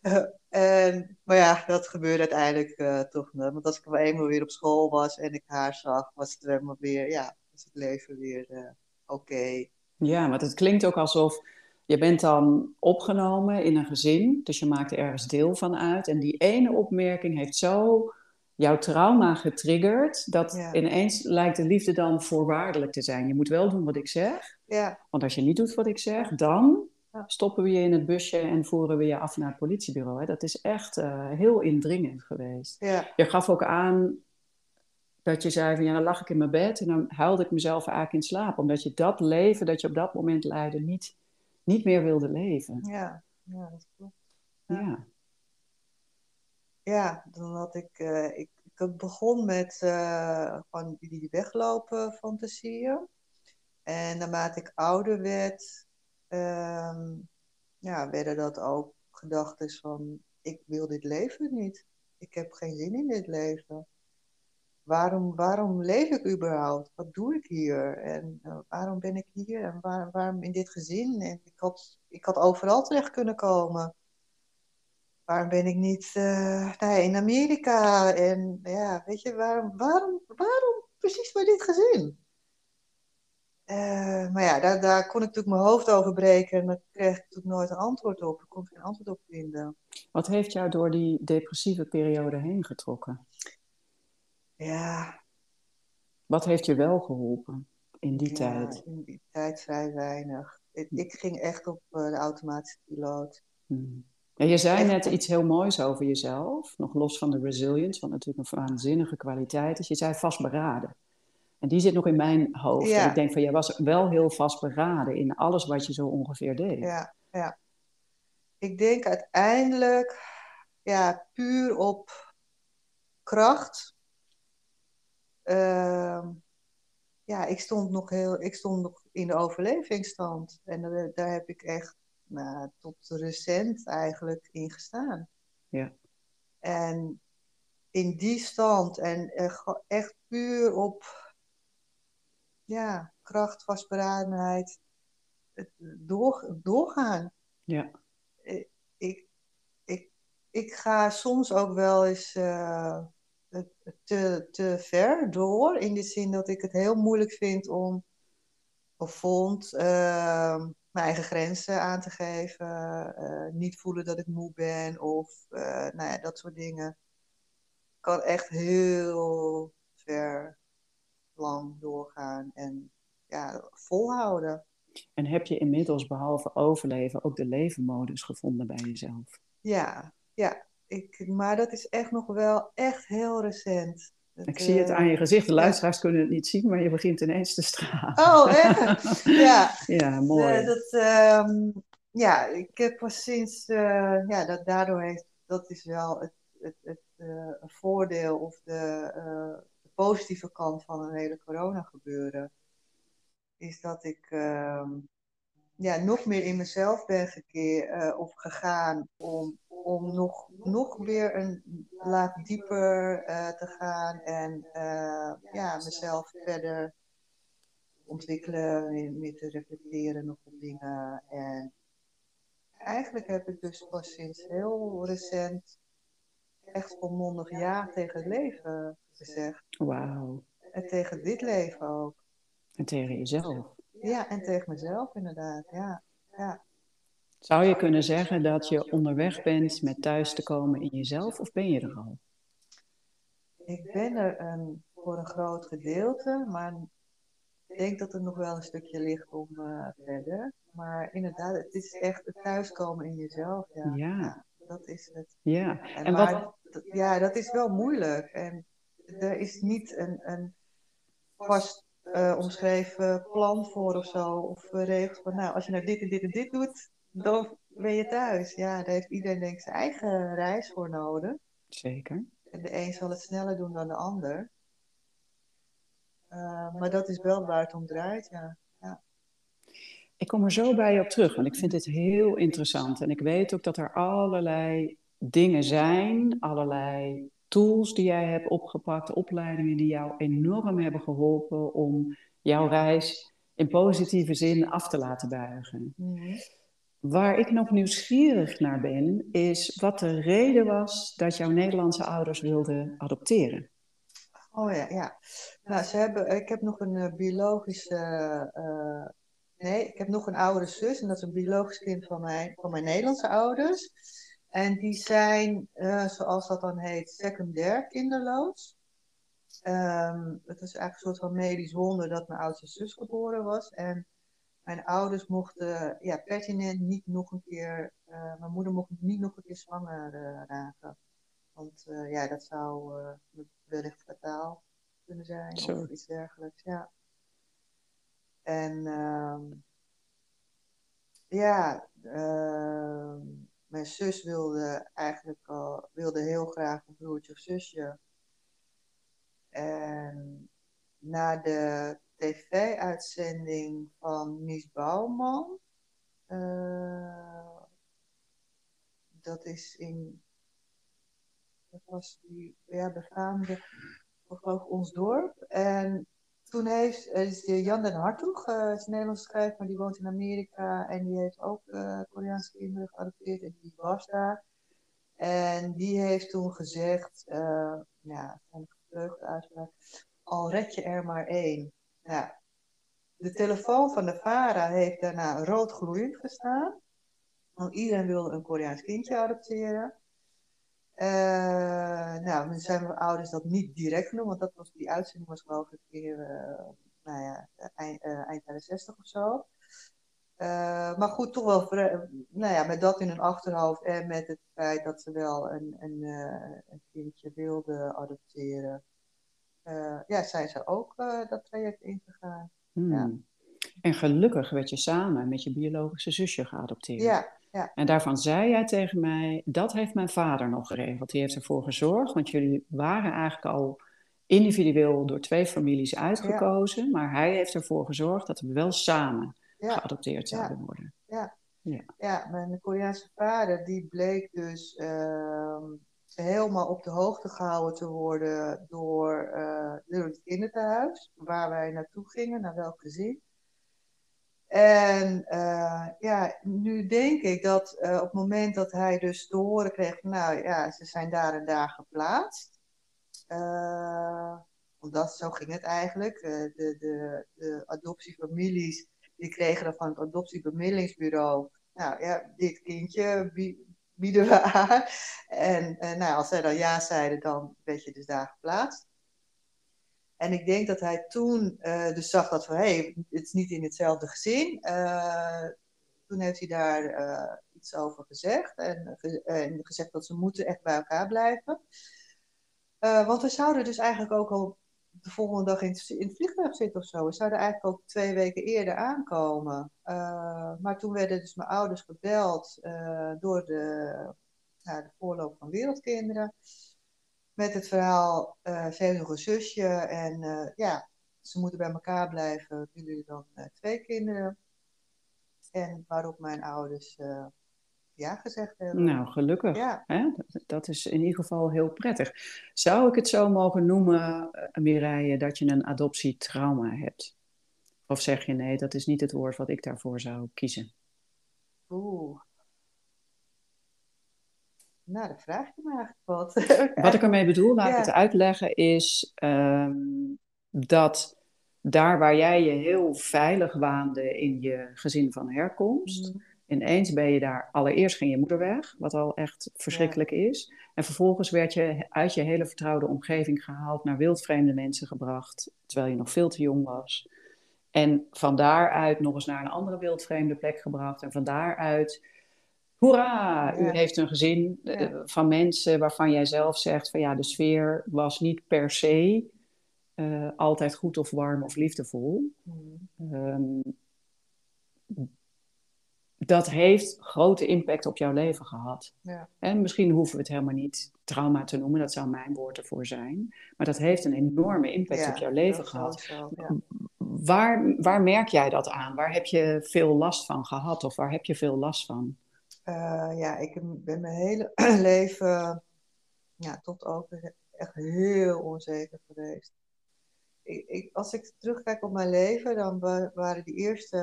Speaker 2: en, maar ja, dat gebeurde uiteindelijk uh, toch niet. Want als ik wel eenmaal weer op school was en ik haar zag, was het helemaal weer, ja, was het leven weer uh, oké.
Speaker 1: Ja, maar het klinkt ook alsof je bent dan opgenomen in een gezin, dus je maakt er ergens deel van uit. En die ene opmerking heeft zo jouw trauma getriggerd, dat ineens lijkt de liefde dan voorwaardelijk te zijn. Je moet wel doen wat ik zeg,
Speaker 2: ja.
Speaker 1: want als je niet doet wat ik zeg, dan stoppen we je in het busje en voeren we je af naar het politiebureau. Hè? Dat is echt uh, heel indringend geweest.
Speaker 2: Ja.
Speaker 1: Je gaf ook aan dat je zei van ja, dan lag ik in mijn bed en dan huilde ik mezelf eigenlijk in slaap. Omdat je dat leven dat je op dat moment leidde niet niet meer wilde leven.
Speaker 2: Ja, ja dat klopt.
Speaker 1: Ja.
Speaker 2: ja. dan had ik, uh, ik, ik begon met uh, gewoon die, die weglopen fantasieën. En naarmate ik ouder werd, um, ja, werden dat ook gedachten van, ik wil dit leven niet. Ik heb geen zin in dit leven waarom, waarom leef ik überhaupt? Wat doe ik hier? En uh, waarom ben ik hier? En waar, waarom in dit gezin? En ik had, ik had overal terecht kunnen komen. Waarom ben ik niet uh, nou in Amerika? En ja, weet je, waarom, waarom, waarom precies bij dit gezin? Uh, maar ja, daar, daar kon ik natuurlijk mijn hoofd over breken en daar kreeg ik natuurlijk nooit een antwoord op. Ik kon geen antwoord op vinden.
Speaker 1: Wat heeft jou door die depressieve periode heen getrokken?
Speaker 2: Ja.
Speaker 1: Wat heeft je wel geholpen in die
Speaker 2: ja,
Speaker 1: tijd?
Speaker 2: In die tijd vrij weinig. Ik, ik ging echt op uh, de automatische piloot.
Speaker 1: Hmm. Ja, je zei echt... net iets heel moois over jezelf, nog los van de resilience, wat natuurlijk een waanzinnige kwaliteit is. Je zei vastberaden. En die zit nog in mijn hoofd. Ja. En ik denk van, jij was wel heel vastberaden in alles wat je zo ongeveer deed.
Speaker 2: Ja, ja. Ik denk uiteindelijk, ja, puur op kracht uh, ja, ik stond nog heel, ik stond nog in de overlevingsstand. En daar, daar heb ik echt nou, tot recent eigenlijk in gestaan.
Speaker 1: Ja.
Speaker 2: En in die stand en echt puur op ja, kracht, vastberadenheid, door, doorgaan.
Speaker 1: Ja.
Speaker 2: Ik, ik, ik ga soms ook wel eens uh, te, te ver door. In de zin dat ik het heel moeilijk vind om, of vond, uh, mijn eigen grenzen aan te geven. Uh, niet voelen dat ik moe ben of uh, nou ja, dat soort dingen. Ik kan echt heel ver lang doorgaan en ja, volhouden.
Speaker 1: En heb je inmiddels behalve overleven ook de levenmodus gevonden bij jezelf?
Speaker 2: Ja, ja ik, maar dat is echt nog wel echt heel recent.
Speaker 1: ik zie het aan je gezicht. De luisteraars kunnen het niet zien, maar je begint ineens te stralen.
Speaker 2: Oh, echt? ja.
Speaker 1: ja, mooi.
Speaker 2: Uh, dat, um, ja, ik heb pas sinds, uh, ja, dat daardoor heeft, dat is wel het, het, het uh, voordeel of de, de, positieve kant van een hele corona gebeuren. is dat ik ehm, ja, nog meer in mezelf ben gekeerd of gegaan om, om nog, nog weer een laag dieper te gaan en ja, mezelf verder ontwikkelen, meer te reflecteren nog op dingen. En eigenlijk heb ik dus pas sinds heel recent echt volmondig ja tegen het leven gezegd.
Speaker 1: Wauw.
Speaker 2: En tegen dit leven ook.
Speaker 1: En tegen jezelf.
Speaker 2: Ja, en tegen mezelf inderdaad, ja. ja.
Speaker 1: Zou je kunnen zeggen dat je onderweg bent met thuis te komen in jezelf of ben je er al?
Speaker 2: Ik ben er een, voor een groot gedeelte, maar ik denk dat er nog wel een stukje ligt om uh, verder. Maar inderdaad, het is echt het thuiskomen in jezelf. Ja. ja. dat is het.
Speaker 1: Ja,
Speaker 2: en, en wat... ja, dat is wel moeilijk. En er is niet een, een vast uh, omschreven plan voor of zo. Of regels van, nou, als je nou dit en dit en dit doet, dan ben je thuis. Ja, daar heeft iedereen denk ik zijn eigen reis voor nodig.
Speaker 1: Zeker.
Speaker 2: En de een zal het sneller doen dan de ander. Uh, maar dat is wel waar het om draait, ja. ja.
Speaker 1: Ik kom er zo bij je op terug, want ik vind dit heel interessant. En ik weet ook dat er allerlei dingen zijn, allerlei tools die jij hebt opgepakt, opleidingen die jou enorm hebben geholpen om jouw reis in positieve zin af te laten buigen. Mm Waar ik nog nieuwsgierig naar ben, is wat de reden was dat jouw Nederlandse ouders wilden adopteren.
Speaker 2: Oh ja, ja. Nou, ze hebben, ik heb nog een uh, biologische. Uh, nee, ik heb nog een oudere zus en dat is een biologisch kind van mijn, van mijn Nederlandse ouders. En die zijn, uh, zoals dat dan heet, secundair kinderloos. Um, het is eigenlijk een soort van medisch wonder dat mijn oudste zus geboren was. En mijn ouders mochten ja, pertinent niet nog een keer, mijn moeder mocht niet nog een keer zwanger raken. Want ja, dat zou wellicht fataal kunnen zijn of iets dergelijks. Ja. En uh, ja, uh, mijn zus wilde eigenlijk al, wilde heel graag een broertje of zusje. En na de tv-uitzending van Mies Bouwman, uh, dat is in dat was die ja, befaamde, ons dorp. En toen heeft is Jan den Hartog, uh, is een Nederlandse schrijver, maar die woont in Amerika. En die heeft ook uh, Koreaanse kinderen geadopteerd en die was daar. En die heeft toen gezegd, uh, ja, een gevleugelde uitspraak, al red je er maar één. Ja. De telefoon van de VARA heeft daarna rood gloeiend gestaan. Want iedereen wilde een Koreaans kindje adopteren. Uh, nou, zijn mijn ouders dat niet direct genoemd, want dat was, die uitzending was geloof ik weer, uh, nou ja, eind, uh, eind jaren 60 of zo. maar goed, toch wel, nou ja, met dat in hun achterhoofd en met het feit dat ze wel een, een, een kindje wilden adopteren, ja, zijn ze ook dat traject ingegaan. Hmm. Ja.
Speaker 1: En gelukkig werd je samen met je biologische zusje geadopteerd.
Speaker 2: Ja, ja.
Speaker 1: En daarvan zei jij tegen mij, dat heeft mijn vader nog geregeld. Die heeft ervoor gezorgd, want jullie waren eigenlijk al individueel door twee families uitgekozen. Maar hij heeft ervoor gezorgd dat we wel samen geadopteerd zouden worden.
Speaker 2: Ja. Ja. ja, mijn Koreaanse vader die bleek dus uh, helemaal op de hoogte gehouden te worden door, uh, door het kinderthuis. Waar wij naartoe gingen, naar welk gezin. En uh, ja, nu denk ik dat uh, op het moment dat hij dus te horen kreeg van nou ja, ze zijn daar en daar geplaatst. Uh, want dat, zo ging het eigenlijk. de, de, de adoptiefamilies die kregen dan van het adoptiebemiddelingsbureau. Nou ja, dit kindje bieden we aan. En nou, als zij dan ja zeiden, dan werd je dus daar geplaatst. En ik denk dat hij toen uh, dus zag dat van, hé, hey, het is niet in hetzelfde gezin. Uh, toen heeft hij daar uh, iets over gezegd en, en, gezegd dat ze moeten echt bij elkaar blijven. want we zouden dus eigenlijk ook al de volgende dag in het, in het vliegtuig zitten of zo. We zouden eigenlijk ook twee weken eerder aankomen. maar toen werden dus mijn ouders gebeld door de, de voorloop van Wereldkinderen met het verhaal, uh, ze heeft nog een zusje en uh, ja, ze moeten bij elkaar blijven, jullie dan twee kinderen. En waarop mijn ouders ja gezegd hebben.
Speaker 1: Nou, gelukkig. Ja. Hè? Dat is in ieder geval heel prettig. Zou ik het zo mogen noemen, Mireille, dat je een adoptietrauma hebt? Of zeg je nee, dat is niet het woord wat ik daarvoor zou kiezen?
Speaker 2: Oeh. Nou, dat vraag je me eigenlijk wat.
Speaker 1: wat ik ermee bedoel, laat ik het uitleggen, is ehm, dat daar waar jij je heel veilig waande in je gezin van herkomst, mm. ineens ben je daar, allereerst ging je moeder weg, wat al echt verschrikkelijk is. En vervolgens werd je uit je hele vertrouwde omgeving gehaald, naar wildvreemde mensen gebracht, terwijl je nog veel te jong was. En van daaruit nog eens naar een andere wildvreemde plek gebracht. En van daaruit, hoera, u heeft een gezin eh, van mensen waarvan jij zelf zegt van ja, de sfeer was niet per se uh, altijd goed of warm of liefdevol. Mm. Um, dat heeft grote impact op jouw leven gehad. Ja. En misschien hoeven we het helemaal niet trauma te noemen, dat zou mijn woord ervoor zijn. Maar dat heeft een enorme impact op jouw leven gehad. ja. waar, waar merk jij dat aan? Waar heb je veel last van gehad of waar heb je veel last van?
Speaker 2: Uh, ja, ik ben mijn hele leven ja, tot ook echt heel onzeker geweest. Ik, ik, als ik terugkijk op mijn leven, dan waren die eerste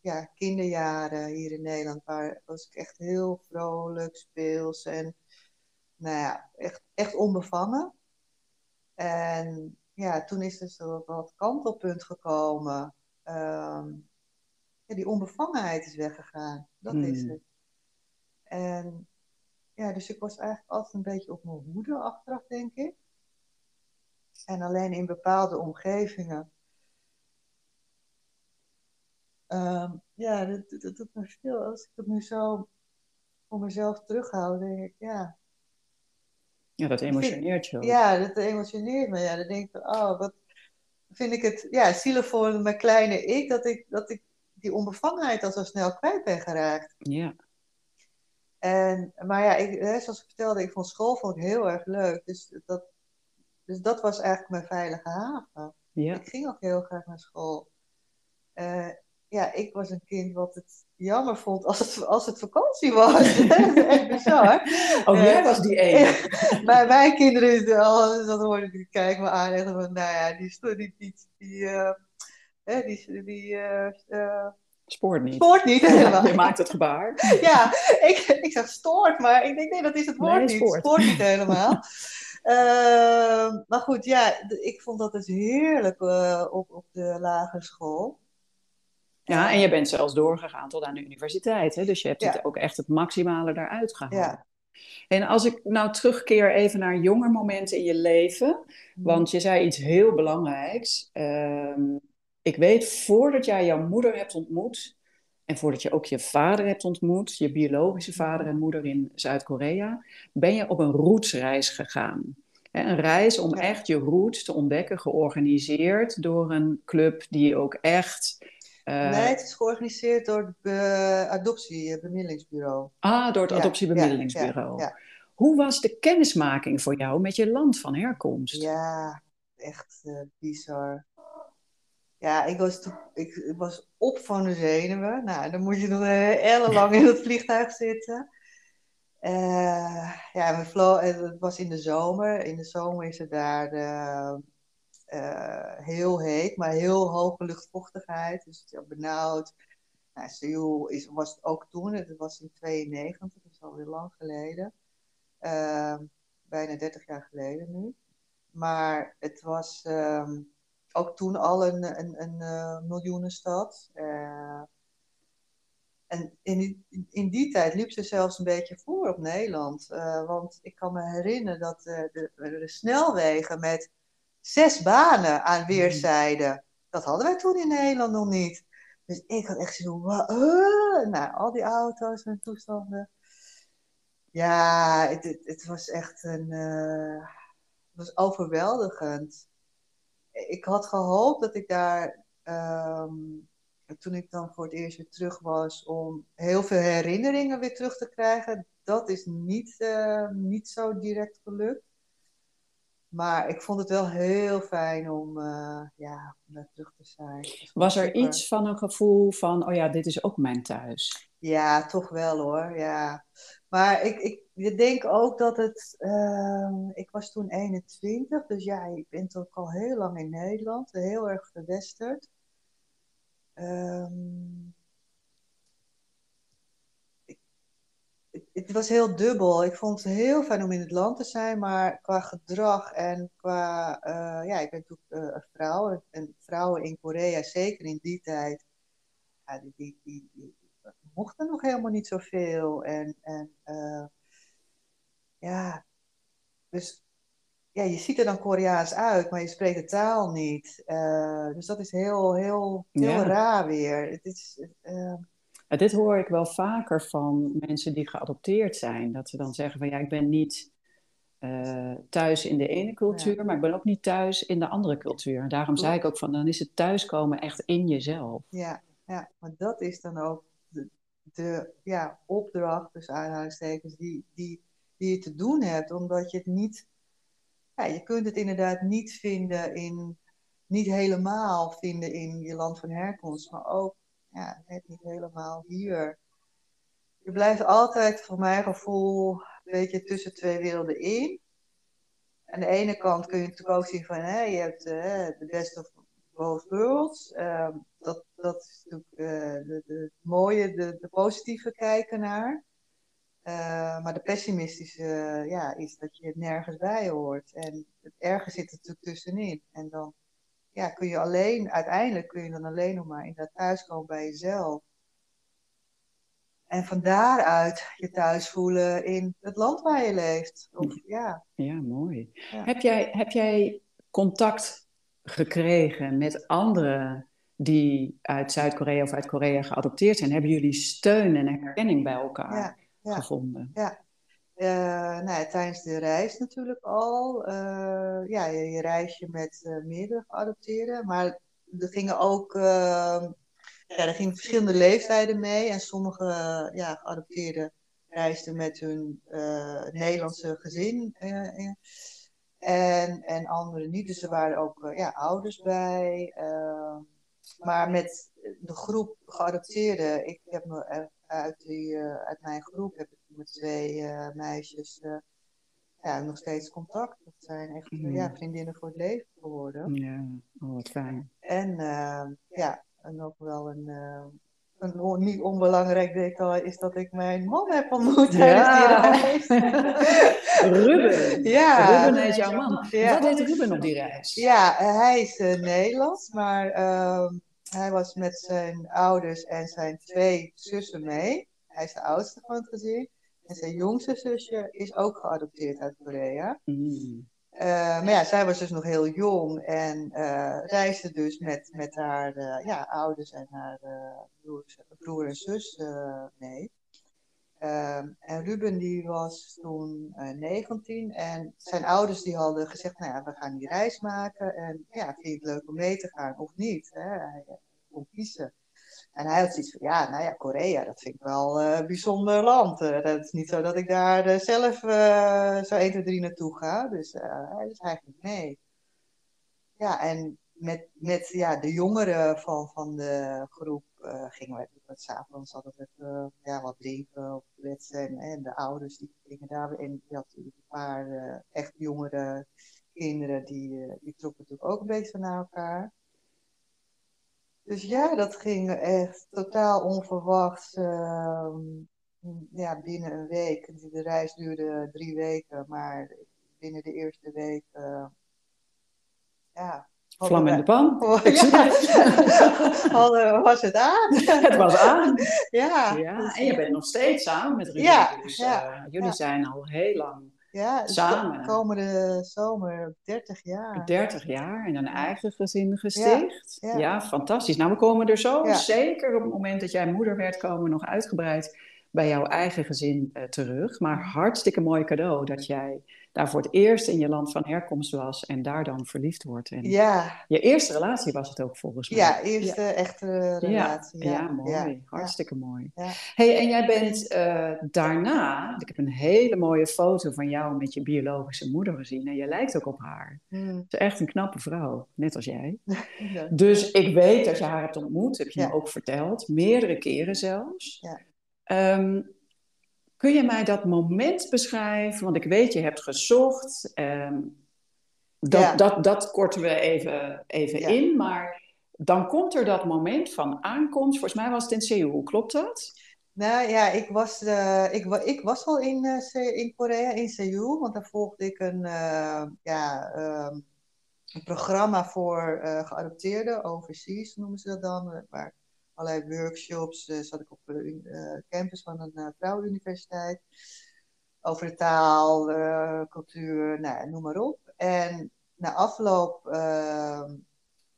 Speaker 2: ja, kinderjaren hier in Nederland, waar was ik echt heel vrolijk, speels en nou ja, echt, echt onbevangen. En ja, toen is er zo wat kantelpunt gekomen. Ehm, ja, die onbevangenheid is weggegaan. Dat is hmm. het. En ja, dus ik was eigenlijk altijd een beetje op mijn hoede achteraf, denk ik. En alleen in bepaalde omgevingen Um, ja, dat, dat doet me veel. Als ik het nu zo voor mezelf terughoud, denk ik, ja.
Speaker 1: Ja, dat emotioneert je.
Speaker 2: Ja, dat emotioneert me. Ja, dan denk ik, oh, wat vind ik het ja, zielig voor mijn kleine ik, dat ik, dat ik die onbevangenheid al zo snel kwijt ben geraakt.
Speaker 1: Ja.
Speaker 2: En, maar ja, ik, zoals ik vertelde, ik vond school vond ik heel erg leuk. Dus dat, dus dat was eigenlijk mijn veilige haven. Ja. Ik ging ook heel graag naar school. Uh, ja, ik was een kind wat het jammer vond als het, als het vakantie was. dat is echt bizar.
Speaker 1: Oh, jij uh, was die ene.
Speaker 2: Bij mijn kinderen, dat hoorde ik, kijk me aan en van, nou ja, die, die, die, die, uh, die, die uh,
Speaker 1: Spoort niet.
Speaker 2: Spoort niet, helemaal.
Speaker 1: Je maakt het gebaar.
Speaker 2: ja, ik, ik zeg stoort, maar ik denk, nee, dat is het woord niet. Spoort. spoort niet helemaal. Uh, maar goed, ja, ik vond dat dus heerlijk uh, op, op de lagere school.
Speaker 1: Ja, en je bent zelfs doorgegaan tot aan de universiteit. Hè? Dus je hebt het ook echt het maximale daaruit gehaald. Ja. En als ik nou terugkeer even naar jonge momenten in je leven. Mhm. Want je zei iets heel belangrijks. Ehm, ik weet voordat jij jouw moeder hebt ontmoet. En voordat je ook je vader hebt ontmoet, je biologische vader en moeder in Zuid-Korea, ben je op een rootsreis gegaan. Een reis om echt je roots te ontdekken, georganiseerd door een club die ook echt
Speaker 2: uh, nee, het is georganiseerd door het uh, adoptiebemiddelingsbureau.
Speaker 1: Ah, door het adoptiebemiddelingsbureau. Ja, Hoe was de kennismaking voor jou met je land van herkomst?
Speaker 2: Ja, echt uh, bizar. Ja, ik was, ik was op van de zenuwen. Nou, dan moet je nog ellenlang in het vliegtuig zitten. Uh, ja, het was in de zomer. In de zomer is het daar uh, heel heet, maar heel hoge luchtvochtigheid. Dus het is benauwd. Nou, Seoul is, was het ook toen, het was in 92, dat is alweer lang geleden. Bijna 30 jaar geleden nu. Maar het was um, ook toen al een, een, een uh, miljoenenstad. Uh, en in die, in die tijd liep ze zelfs een beetje voor op Nederland. Uh, want ik kan me herinneren dat de, de snelwegen met zes banen aan weerszijden. Dat hadden wij toen in Nederland nog niet. Dus ik had echt zo, nou, al die auto's en toestanden. Ja, het, het, was echt een, het was overweldigend. Ik had gehoopt dat ik daar, um, toen ik dan voor het eerst weer terug was, om heel veel herinneringen weer terug te krijgen. Dat is niet, uh, niet zo direct gelukt. maar ik vond het wel heel fijn om, uh, ja, om daar terug te zijn.
Speaker 1: Was er iets van een gevoel van, oh ja, dit is ook mijn thuis?
Speaker 2: Ja, toch wel hoor, ja. Maar ik, ik, ik denk ook dat het, uh, ik was toen 21, dus ja, ik ben toch al heel lang in Nederland, heel erg gewesterd. Um, het was heel dubbel. Ik vond het heel fijn om in het land te zijn, maar qua gedrag en qua. Uh, ja, ik ben natuurlijk uh, een vrouw. En vrouwen in Korea, zeker in die tijd, ja, die, die, mochten nog helemaal niet zoveel. En, en uh, ja, dus ja, je ziet er dan Koreaans uit, maar je spreekt de taal niet. dus dat is heel, heel, heel ja. raar weer. Het is.
Speaker 1: Ja, dit hoor ik wel vaker van mensen die geadopteerd zijn. Dat ze dan zeggen van ja, ik ben niet uh, thuis in de ene cultuur, maar ik ben ook niet thuis in de andere cultuur. En daarom zei ik ook van dan is het thuiskomen echt in jezelf.
Speaker 2: Ja, ja maar dat is dan ook de, de ja, opdracht, dus aanhalingstekens, die, die, die je te doen hebt. Omdat je het niet, ja, je kunt het inderdaad niet vinden in, niet helemaal vinden in je land van herkomst, maar ook ja, niet helemaal hier. Je blijft altijd, voor mijn gevoel, een beetje tussen twee werelden in. Aan de ene kant kun je natuurlijk ook zien van, hè, je hebt uh, de best of both worlds. Uh, dat, dat is natuurlijk uh, de, de, mooie, de, de positieve kijken naar. Uh, maar de pessimistische ja, is dat je nergens bij hoort. En het erge zit er natuurlijk tussenin. En dan ja, kun je alleen, uiteindelijk kun je dan alleen nog maar in dat thuiskomen bij jezelf. En van daaruit je thuis voelen in het land waar je leeft. Of, ja.
Speaker 1: ja, mooi. Heb, jij, heb jij contact gekregen met anderen die uit Zuid-Korea of uit Korea geadopteerd zijn? Hebben jullie steun en herkenning bij elkaar ja, ja, gevonden?
Speaker 2: Ja, uh, nou, tijdens de reis natuurlijk al. Uh, ja, je, je reis je met uh, meerdere geadopteerden. Maar er gingen ook ehm, ja, er gingen verschillende leeftijden mee. En sommige ja, geadopteerden reisden met hun Nederlandse gezin. en, en anderen niet. Dus er waren ook ja, ouders bij. Ehm, maar met de groep geadopteerden, ik heb me uit, die, uit mijn groep heb ik met twee uh, meisjes uh, ja, nog steeds contact. Dat zijn echt mm. ja, vriendinnen voor het leven geworden.
Speaker 1: Ja, oh, wat fijn.
Speaker 2: En ja, en ook wel een, een niet onbelangrijk detail is dat ik mijn man heb ontmoet tijdens die reis.
Speaker 1: Ruben. Ja. Ruben is jouw man. Ja. Wat deed Ruben op die reis?
Speaker 2: Ja, hij is uh, Nederlands, maar uh, hij was met zijn ouders en zijn twee zussen mee. Hij is de oudste van het gezin. En zijn jongste zusje is ook geadopteerd uit Korea. Mm. Uh, maar ja, zij was dus nog heel jong en uh, reisde dus met, met haar uh, ja, ouders en haar broers, broer en zus mee. Ehm, en Ruben die was toen 19 en zijn ouders die hadden gezegd, nou ja, we gaan die reis maken en ja, vind je het leuk om mee te gaan of niet? Hè? Hij kon kiezen. En hij had zoiets van, ja, nou ja, Korea, dat vind ik wel uh, een bijzonder land. Dat is niet zo dat ik daar zelf zo 1, 2, 3 naartoe ga. Dus hij is eigenlijk mee. Ja, en met, met ja, de jongeren van, van de groep gingen we het s'avonds altijd even ja, wat drinken of kletsen. En, de ouders die gingen daar. En je had natuurlijk een paar echt jongere kinderen, die, die trokken natuurlijk ook een beetje naar elkaar. Dus ja, dat ging echt totaal onverwacht. Uh, ja, binnen een week. De reis duurde drie weken, maar binnen de eerste week. Uh, ja,
Speaker 1: Vlam in de pan.
Speaker 2: Ja, was het aan.
Speaker 1: het was aan.
Speaker 2: Ja.
Speaker 1: ja. En je bent nog steeds samen met Ruben. Ja, dus, ja, uh, jullie zijn al heel lang ja, samen.
Speaker 2: komende zomer 30 jaar.
Speaker 1: 30 jaar en een eigen gezin gesticht. Ja, fantastisch. Nou, we komen er zo zeker op het moment dat jij moeder werd, komen we nog uitgebreid bij jouw eigen gezin uh, terug. Maar hartstikke mooi cadeau dat jij daar voor het eerst in je land van herkomst was en daar dan verliefd wordt. En
Speaker 2: ja.
Speaker 1: Je eerste relatie was het ook volgens mij.
Speaker 2: Ja, eerste echte relatie.
Speaker 1: Ja, ja. mooi. Hartstikke mooi. hey, en jij bent uh, daarna, ik heb een hele mooie foto van jou met je biologische moeder gezien en je lijkt ook op haar. Hmm. Ze is echt een knappe vrouw, net als jij. dus ik weet dat je haar hebt ontmoet, heb je me ook verteld, meerdere keren zelfs. Ja. Um, Kun je mij dat moment beschrijven? Want ik weet, je hebt gezocht. Um, dat, dat, dat korten we even, even in. Maar dan komt er dat moment van aankomst. Volgens mij was het in Seoul, klopt dat?
Speaker 2: Nou ja, ik was, uh, ik, ik was al in, uh, in Korea, in Seoul. Want daar volgde ik een, uh, ja, um, een programma voor geadopteerden, overseas noemen ze dat dan. Waar allerlei workshops. Uh, zat ik op de uh, campus van een uh, vrouwenuniversiteit. Over de taal, cultuur, nou, noem maar op. En na afloop ehm,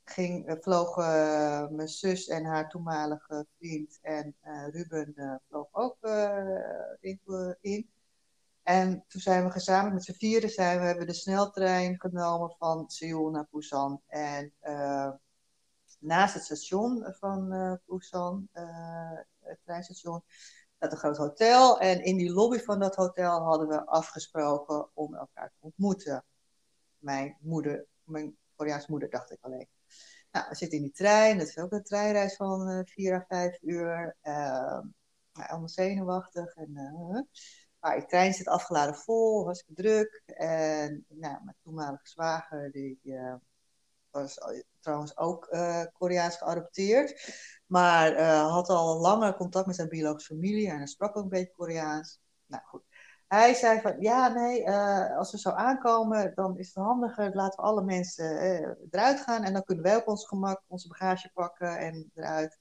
Speaker 2: ging, vlogen mijn zus en haar toenmalige vriend en Ruben vloog ook in, in. En toen zijn we gezamenlijk met z'n vieren zijn we, hebben de sneltrein genomen van Seoul naar Busan. En naast het station van uh, Busan, uh, het treinstation, dat een groot hotel. En in die lobby van dat hotel hadden we afgesproken om elkaar te ontmoeten. Mijn moeder, mijn Koreaanse moeder, dacht ik alleen. Nou, we zitten in die trein, dat is ook een treinreis van uh, vier à vijf uur. Uh, allemaal zenuwachtig. En, maar die trein zit afgeladen vol, was druk. En nou, mijn toenmalige zwager, die was trouwens ook uh, Koreaans geadopteerd. Maar uh, had al langer contact met zijn biologische familie en hij sprak ook een beetje Koreaans. Nou goed. Hij zei van, ja, nee, uh, als we zo aankomen, dan is het handiger, laten we alle mensen eruit gaan en dan kunnen wij op ons gemak onze bagage pakken en eruit.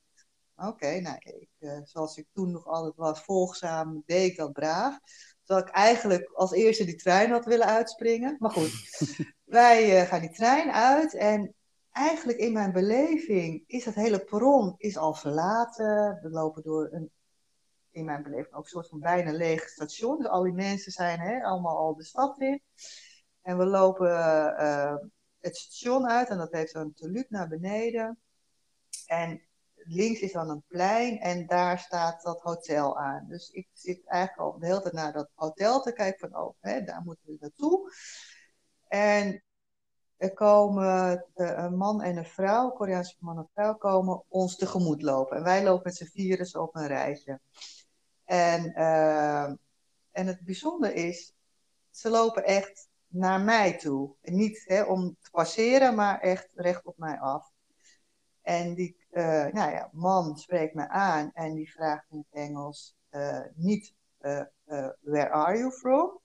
Speaker 2: Oké, nou, ik, zoals ik toen nog altijd was, volgzaam, deed ik dat braaf. Terwijl ik eigenlijk als eerste die trein had willen uitspringen. Maar goed, wij gaan die trein uit en eigenlijk in mijn beleving is dat hele perron is al verlaten. We lopen door een, in mijn beleving ook een soort van bijna leeg station. Dus al die mensen zijn hè, allemaal al de stad in. En we lopen uh, het station uit en dat heeft een teluut naar beneden. En links is dan een plein en daar staat dat hotel aan. Dus ik zit eigenlijk al de hele tijd naar dat hotel te kijken van, oh, hè, daar moeten we naartoe. En er komen een man en een vrouw, een Koreaanse man en vrouw, komen ons tegemoet lopen. En wij lopen met z'n zo op een rijtje. En, uh, en het bijzondere is, ze lopen echt naar mij toe. En niet hè, om te passeren, maar echt recht op mij af. En die uh, nou ja, man spreekt me aan en die vraagt in het Engels niet where are you from,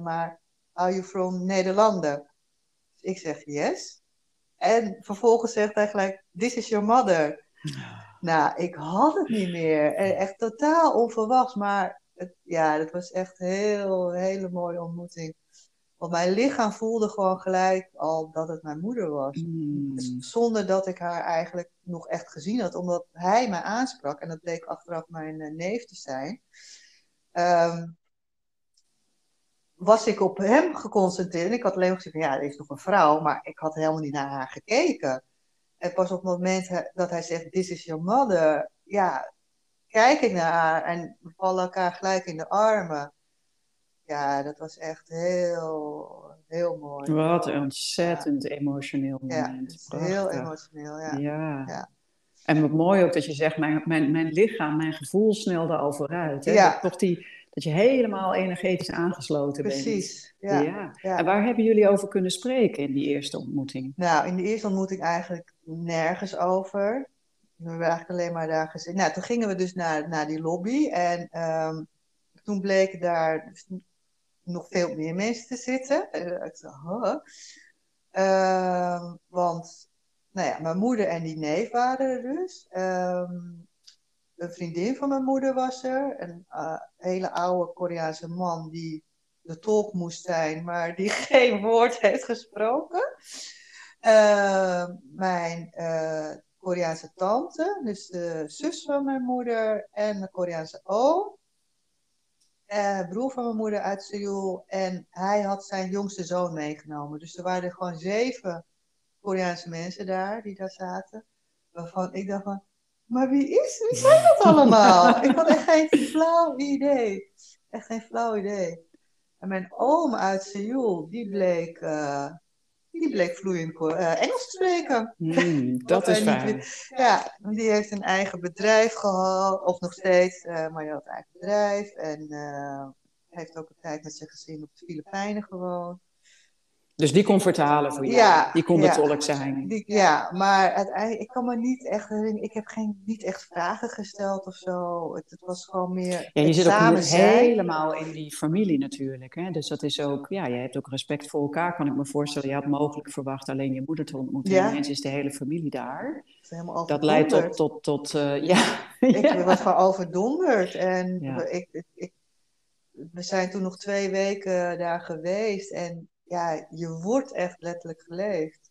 Speaker 2: maar are you from Nederlanden? Ik zeg yes. En vervolgens zegt hij gelijk, this is your mother. Nou, ik had het niet meer. Echt totaal onverwachts, maar het, ja, dat was echt een heel, hele mooie ontmoeting. Want mijn lichaam voelde gewoon gelijk al dat het mijn moeder was. Mm. Dus zonder dat ik haar eigenlijk nog echt gezien had, omdat hij mij aansprak. En dat bleek achteraf mijn uh, neef te zijn. Um, was ik op hem geconcentreerd. En ik had alleen maar gezegd van ja, er is nog een vrouw, maar ik had helemaal niet naar haar gekeken. En pas op het moment dat hij zegt, this is your mother, ja, kijk ik naar haar en we vallen elkaar gelijk in de armen. Ja, dat was echt heel, heel mooi.
Speaker 1: Wat een ontzettend emotioneel
Speaker 2: moment. Ja, heel emotioneel, ja.
Speaker 1: ja. ja. En wat mooi ook dat je zegt, mijn, mijn, mijn lichaam, mijn gevoel snelde al vooruit. Hè? Ja. Toch die, dat je helemaal energetisch aangesloten
Speaker 2: bent.
Speaker 1: Precies.
Speaker 2: Ja, ja.
Speaker 1: En waar hebben jullie over kunnen spreken in die eerste ontmoeting?
Speaker 2: Nou, in die eerste ontmoeting eigenlijk nergens over. We hebben eigenlijk alleen maar daar gezeten. Nou, toen gingen we dus naar, naar die lobby. En um, toen bleken daar dus nog veel meer mensen te zitten. Uh, ik dacht, huh? uh, want, nou ja, mijn moeder en die neef waren er dus. Um, een vriendin van mijn moeder was er. Een uh, hele oude Koreaanse man die de tolk moest zijn, maar die geen woord heeft gesproken. Uh, mijn uh, Koreaanse tante, dus de zus van mijn moeder, en de Koreaanse oom. broer van mijn moeder uit Seoul. En hij had zijn jongste zoon meegenomen. Dus er waren gewoon zeven Koreaanse mensen daar, die daar zaten. Waarvan ik dacht van, maar wie is, wie zijn dat allemaal? ik had echt geen flauw idee. Echt geen flauw idee. En mijn oom uit Seoul, die bleek, uh, die bleek vloeiend uh, Engels te spreken.
Speaker 1: Hmm, dat is fijn.
Speaker 2: Ja, die heeft een eigen bedrijf gehad, of nog steeds, uh, maar die had een eigen bedrijf. En heeft ook een tijd met zijn gezin op de Filipijnen gewoond.
Speaker 1: Dus die kon vertalen voor jou. Ja, die kon de tolk zijn.
Speaker 2: Die, ja, maar uiteindelijk, ik kan me niet echt herinneren. Ik heb geen, niet echt vragen gesteld of zo. Het, het was gewoon meer.
Speaker 1: Ja, je zit ook helemaal in die familie natuurlijk. Hè? Dus dat is ook, ja, je hebt ook respect voor elkaar, kan ik me voorstellen. Je had mogelijk verwacht alleen je moeder te ontmoeten. Ja. En is de hele familie daar. Dat leidt tot, tot, tot uh, ja.
Speaker 2: Ik was gewoon overdonderd. En ik, ik, we zijn toen nog twee weken daar geweest. En ja, je wordt echt letterlijk geleefd.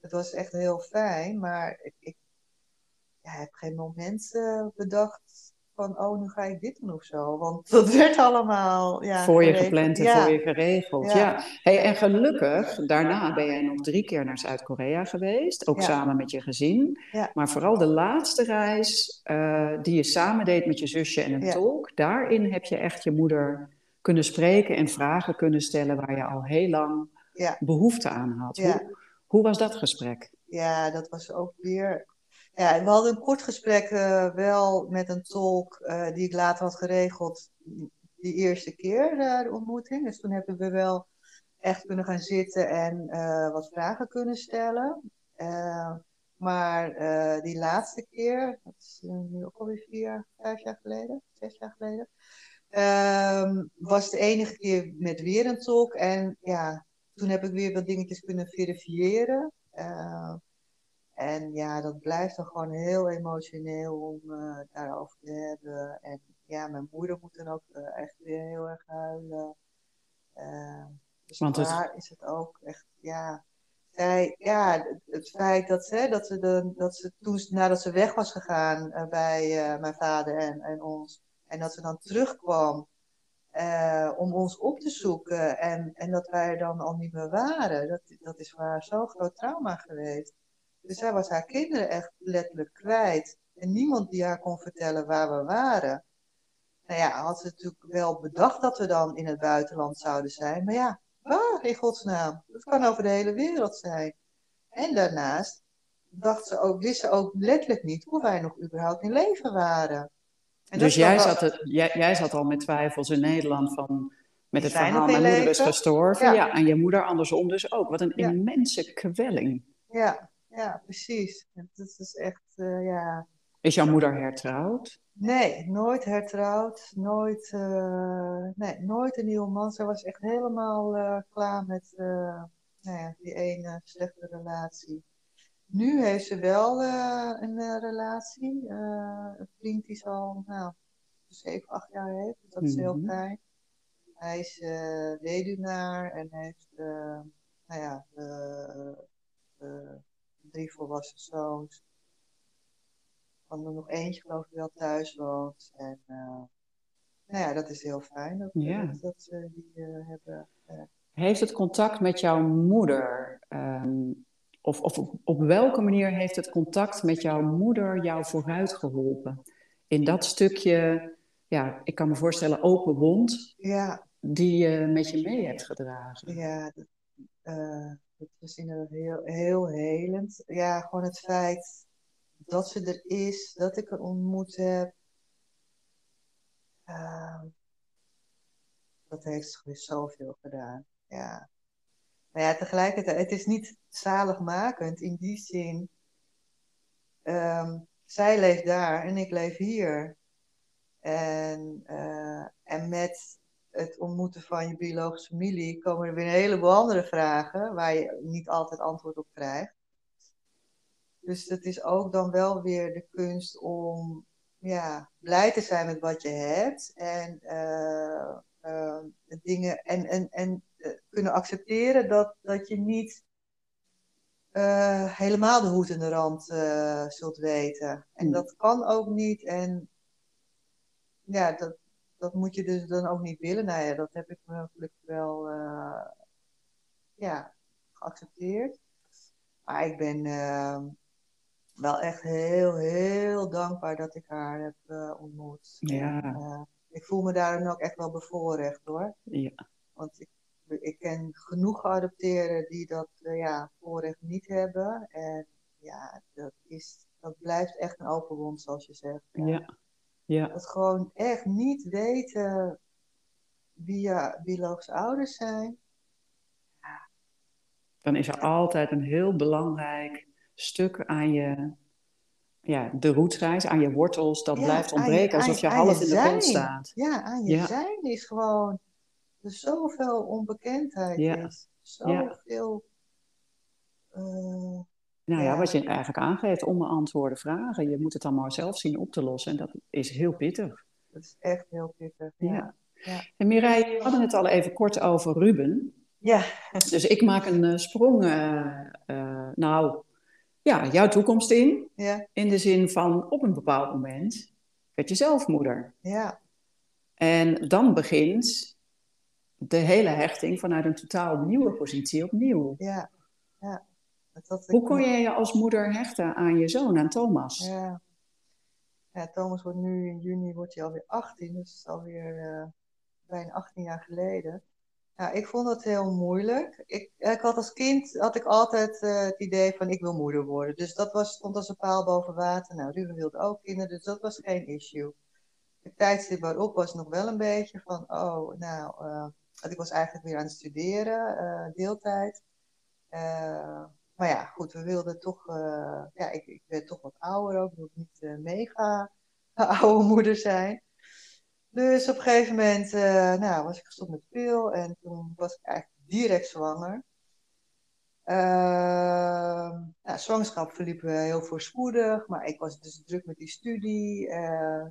Speaker 2: Het was echt heel fijn, maar ik, ik ja, heb geen moment uh, bedacht van, oh, nu ga ik dit doen of zo. Want dat werd allemaal ja,
Speaker 1: Voor je gepland en voor je geregeld, ja. Hey, en gelukkig, daarna ben jij nog drie keer naar Zuid-Korea geweest. Ook samen met je gezin. Maar vooral de laatste reis uh, die je samen deed met je zusje en een tolk. Daarin heb je echt je moeder kunnen spreken en vragen kunnen stellen waar je al heel lang ja. behoefte aan had. Hoe, hoe, was dat gesprek?
Speaker 2: Ja, dat was ook weer. Ja, we hadden een kort gesprek uh, wel met een tolk uh, die ik later had geregeld, die eerste keer uh, de ontmoeting. Dus toen hebben we wel echt kunnen gaan zitten en wat vragen kunnen stellen. maar die laatste keer, dat is nu ook alweer vier, vijf jaar geleden, zes jaar geleden, Um, was de enige keer met weer een tolk. En ja, toen heb ik weer wat dingetjes kunnen verifiëren. Uh, en ja, dat blijft dan gewoon heel emotioneel om uh, daarover te hebben. En ja, mijn moeder moet dan ook uh, echt weer heel erg huilen. Uh, dus Want daar is het ook echt, ja. Zij, ja, het feit dat ze, dat ze, de, dat ze toen, nadat ze weg was gegaan bij mijn vader en, en ons, en dat ze dan terugkwam uh, om ons op te zoeken en, en dat wij er dan al niet meer waren. Dat, dat is voor haar zo'n groot trauma geweest. Dus zij was haar kinderen echt letterlijk kwijt. En niemand die haar kon vertellen waar we waren. Nou ja, had ze natuurlijk wel bedacht dat we dan in het buitenland zouden zijn. Maar ja, waar in godsnaam? Dat kan over de hele wereld zijn. En daarnaast dacht ze ook, wist ze ook letterlijk niet hoe wij nog überhaupt in leven waren
Speaker 1: dus jij zat, jij, jij zat al met twijfels in Nederland van met het verhaal, mijn moeder is gestorven. Ja. en je moeder andersom dus ook. Wat een immense kwelling.
Speaker 2: Ja, ja precies. Dat is echt, uh, ja...
Speaker 1: Is jouw moeder hertrouwd?
Speaker 2: Nee, nooit hertrouwd. Nooit, uh, nee, nooit een nieuwe man. Ze was echt helemaal uh, klaar met nou ja, die ene slechte relatie. Nu heeft ze wel uh, een uh, relatie. Uh, een vriend die ze al nou, 7, 8 jaar heeft. Dus dat is heel mhm. fijn. Hij is weduwnaar en heeft nou ja, drie volwassen zoons. Van er nog eentje geloof ik wel thuis woont. En nou ja, dat is heel fijn dat, ja. dat, dat ze die hebben.
Speaker 1: Heeft het contact met jouw moeder um, of, of op welke manier heeft het contact met jouw moeder jou vooruit geholpen? In dat stukje, ja, ik kan me voorstellen, open wond,
Speaker 2: ja.
Speaker 1: die je met je mee hebt gedragen.
Speaker 2: Ja, dat, uh, dat was inderdaad heel, heel helend. Ja, gewoon het feit dat ze er is, dat ik haar ontmoet heb. Uh, dat heeft zoveel gedaan. Ja. Maar ja, tegelijkertijd, het is niet zaligmakend in die zin. Um, zij leeft daar en ik leef hier. En, uh, en met het ontmoeten van je biologische familie komen er weer een heleboel andere vragen waar je niet altijd antwoord op krijgt. Dus het is ook dan wel weer de kunst om ja, blij te zijn met wat je hebt en uh, uh, dingen en, en, en eh, kunnen accepteren dat, dat je niet uh, helemaal de hoed en de rand uh, zult weten. En hmm. dat kan ook niet. En ja, dat, dat moet je dus dan ook niet willen. Nou ja, dat heb ik gelukkig wel uh, ja, geaccepteerd. Maar ik ben uh, wel echt heel, heel dankbaar dat ik haar heb ontmoet.
Speaker 1: Ja.
Speaker 2: En, ik voel me daar dan ook echt wel bevoorrecht hoor.
Speaker 1: Ja.
Speaker 2: Want ik, ik ken genoeg geadopteerden die dat ja, voorrecht niet hebben. En ja, dat, is, dat blijft echt een open wond, zoals je zegt.
Speaker 1: Ja. ja. ja.
Speaker 2: Dat gewoon echt niet weten wie je biologische ouders zijn.
Speaker 1: Dan is er altijd een heel belangrijk stuk aan je, ja, de roetreis, aan je wortels, dat
Speaker 2: Ja,
Speaker 1: blijft
Speaker 2: je-
Speaker 1: ontbreken, alsof je
Speaker 2: aan
Speaker 1: half
Speaker 2: je
Speaker 1: in de grond staat.
Speaker 2: Ja, aan je
Speaker 1: Ja.
Speaker 2: zijn is gewoon er zoveel onbekendheid
Speaker 1: Ja.
Speaker 2: is.
Speaker 1: Ja.
Speaker 2: Zoveel. eh,
Speaker 1: Nou ja,
Speaker 2: Ja.
Speaker 1: wat je eigenlijk aangeeft, onbeantwoorde vragen. Je moet het dan maar zelf zien op te lossen en dat is heel pittig.
Speaker 2: dat is echt heel pittig.
Speaker 1: Ja.
Speaker 2: Ja.
Speaker 1: En Mireille, we hadden het al even kort over Ruben.
Speaker 2: Ja.
Speaker 1: Dus ik maak een eh, sprong, eh, nou, ja, jouw toekomst in.
Speaker 2: Ja.
Speaker 1: In de zin van, op een bepaald moment werd je zelf moeder.
Speaker 2: Ja.
Speaker 1: En dan begint de hele hechting vanuit een totaal nieuwe positie opnieuw.
Speaker 2: Ja. ja. Dat,
Speaker 1: Hoe kon je je als moeder hechten aan je zoon, aan Thomas?
Speaker 2: Ja. ja, Thomas wordt nu in juni wordt hij alweer 18, dus dat is alweer eh, bijna 18 jaar geleden. Ja, ik vond dat heel moeilijk. Ik, ik had als kind had ik altijd eh, het idee van ik wil moeder worden. Dus dat was, stond als een paal boven water. Nou, Ruben wilde ook kinderen, dus dat was geen issue. Het tijdstip waarop was nog wel een beetje van, oh, nou, eh, ik was eigenlijk weer aan het studeren, eh, deeltijd. Eh, maar ja, goed, we wilden toch, eh, ja, ik, ik werd toch wat ouder ook, ik wilde niet mega oude moeder zijn. Dus op een gegeven moment nou, was ik gestopt met pil en toen was ik eigenlijk direct zwanger. Ehm nou, zwangerschap verliep heel voorspoedig, maar ik was dus druk met die studie. eh,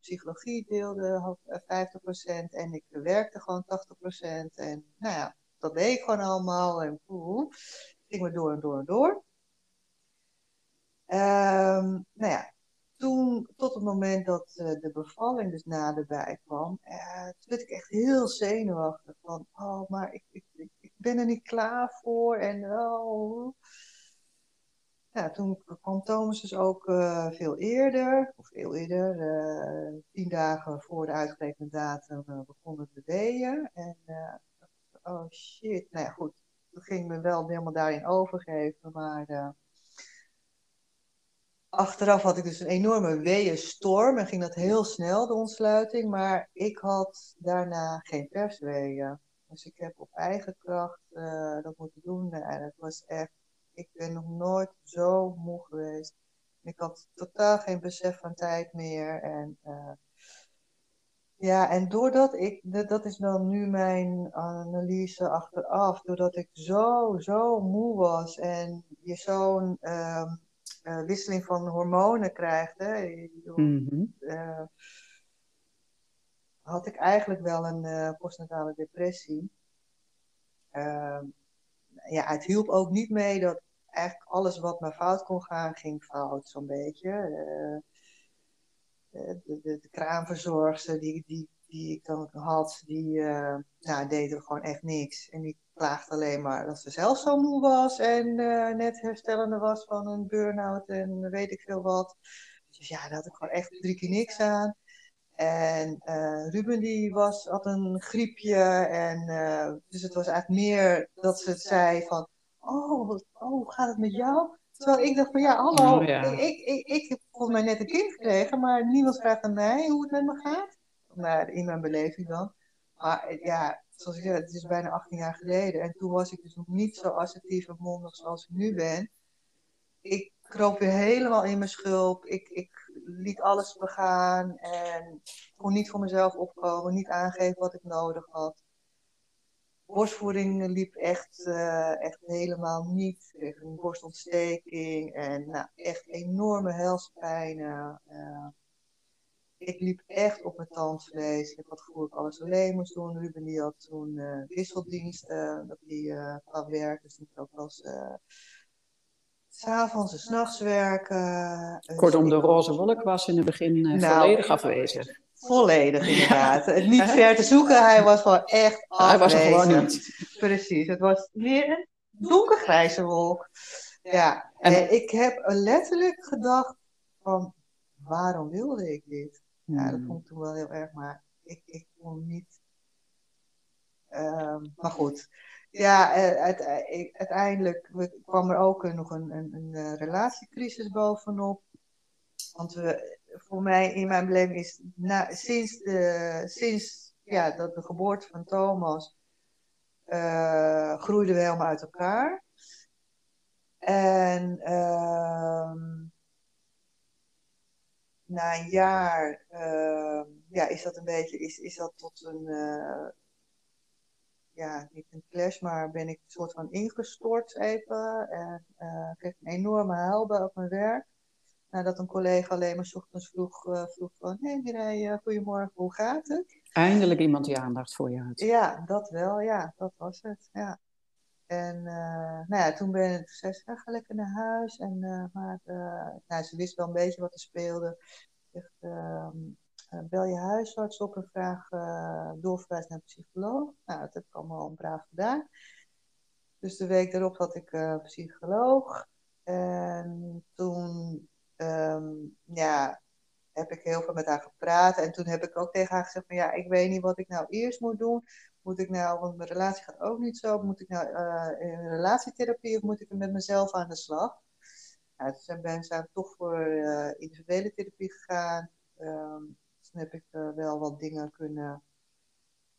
Speaker 2: psychologie deelde had, eh, 50% en ik werkte gewoon 80%. En nou ja, dat deed ik gewoon allemaal en poeh, ging maar door en door en door. Ehm, nou ja, toen, tot het moment dat eh, de bevalling dus naderbij kwam, toen werd ik echt heel zenuwachtig. Van, oh, maar ik, ik, ik ben er niet klaar voor. En oh. Ja, toen kwam Thomas dus ook eh, veel eerder, of veel eerder, eh, tien dagen voor de uitgerekende datum eh, begonnen de weeën. En oh shit, nou ja, goed. Toen ging me wel helemaal daarin overgeven, maar... Achteraf had ik dus een enorme weeënstorm en ging dat heel snel, de ontsluiting. Maar ik had daarna geen persweeën. Dus ik heb op eigen kracht eh, dat moeten doen. En het was echt, ik ben nog nooit zo moe geweest. Ik had totaal geen besef van tijd meer. En eh, ja, en doordat ik, dat is dan nu mijn analyse achteraf, doordat ik zo, zo moe was en je zo'n ehm, eh, wisseling van hormonen krijgt, hè, je-
Speaker 1: Mhm.
Speaker 2: Had ik eigenlijk wel een eh, postnatale depressie. Ehm, ja, het hielp ook niet mee dat eigenlijk alles wat maar fout kon gaan, ging fout, zo'n beetje. Eh, de, de, de, de die, die, die ik dan had, die eh, nou, deed er gewoon echt niks. En die klaagde alleen maar dat ze zelf zo moe was en eh, net herstellende was van een burn-out en weet ik veel wat. Dus ja, daar had ik gewoon echt drie keer niks aan. En eh, Ruben die was, had een griepje. En, eh, dus het was eigenlijk meer dat ze het zei van... Oh, wat- oh, hoe gaat het met jou? Terwijl ik dacht van ja, hallo.
Speaker 1: Oh, ja.
Speaker 2: Ik, ik, ik heb volgens mij net een kind gekregen. Maar niemand vraagt aan mij hoe het met me gaat. Nou, in mijn beleving dan. Maar eh, ja, zoals ik zei, het is bijna 18 jaar geleden. En toen was ik dus nog niet zo assertief en mondig zoals ik nu ben. Ik kroop weer helemaal in mijn schulp. Ik, ik liet alles begaan en kon niet voor mezelf opkomen, niet aangeven wat ik nodig had. Borstvoeding liep echt, eh, echt helemaal niet. Ik een borstontsteking en nou, echt enorme helspijnen. Eh, ik liep echt op mijn tandvlees. Ik had gevoel dat ik alles alleen moest doen. Ruben die had toen eh, wisseldiensten, dat hij eh qua werk, dus die ook wel s'avonds en s'nachts werken.
Speaker 1: Kortom, de roze wolk was in het begin eh,
Speaker 2: Nou,
Speaker 1: volledig afwezig.
Speaker 2: Volledig, inderdaad. Het niet ver te zoeken, hij was gewoon echt
Speaker 1: Hij was er gewoon niet.
Speaker 2: Precies, het was meer een donkergrijze wolk. Ja,
Speaker 1: En-
Speaker 2: en ik heb letterlijk gedacht van, waarom wilde ik dit? Ja, dat
Speaker 1: Hmm.
Speaker 2: vond ik toen wel heel erg, maar ik, ik kon niet. Ehm, maar goed, ja, eh, ik- uiteindelijk kwam er ook nog een, een, een eh, relatiecrisis bovenop. Want we, voor mij, in mijn beleving, is na, sinds, de, sinds ja, dat de geboorte van Thomas eh, groeiden we helemaal uit elkaar. En ehm, na een jaar ehm, ja, is dat een beetje, is, is dat tot een, eh, ja, niet een clash, maar ben ik een soort van ingestort even. En eh, ik kreeg een enorme huilbui op mijn werk. Nadat een collega alleen maar 's ochtends vroeg, eh, vroeg van, hé hey, Mireille, goedemorgen, hoe gaat het?
Speaker 1: Eindelijk iemand die aandacht voor je had.
Speaker 2: Ja, dat wel, ja, dat was het, ja. En eh, nou ja, toen ben ik, toen zei ze, "Ja, ga lekker naar huis. En, eh, maar eh, nou, ze wist wel een beetje wat er speelde. Zegt, ehm, eh, bel je huisarts op en vraag eh doorverwijs naar psycholoog. Nou, dat heb ik allemaal braaf gedaan. Dus de week daarop had ik eh, psycholoog. En toen, ehm, ja, heb ik heel veel met haar gepraat. En toen heb ik ook tegen haar gezegd van ja, ik weet niet wat ik nou eerst moet doen. Moet ik nou, want mijn relatie gaat ook niet zo. Moet ik nou eh, in relatietherapie of moet ik met mezelf aan de slag? Nou, toen ben zijn toch voor eh, individuele therapie gegaan. Ehm, toen heb ik eh, wel wat dingen kunnen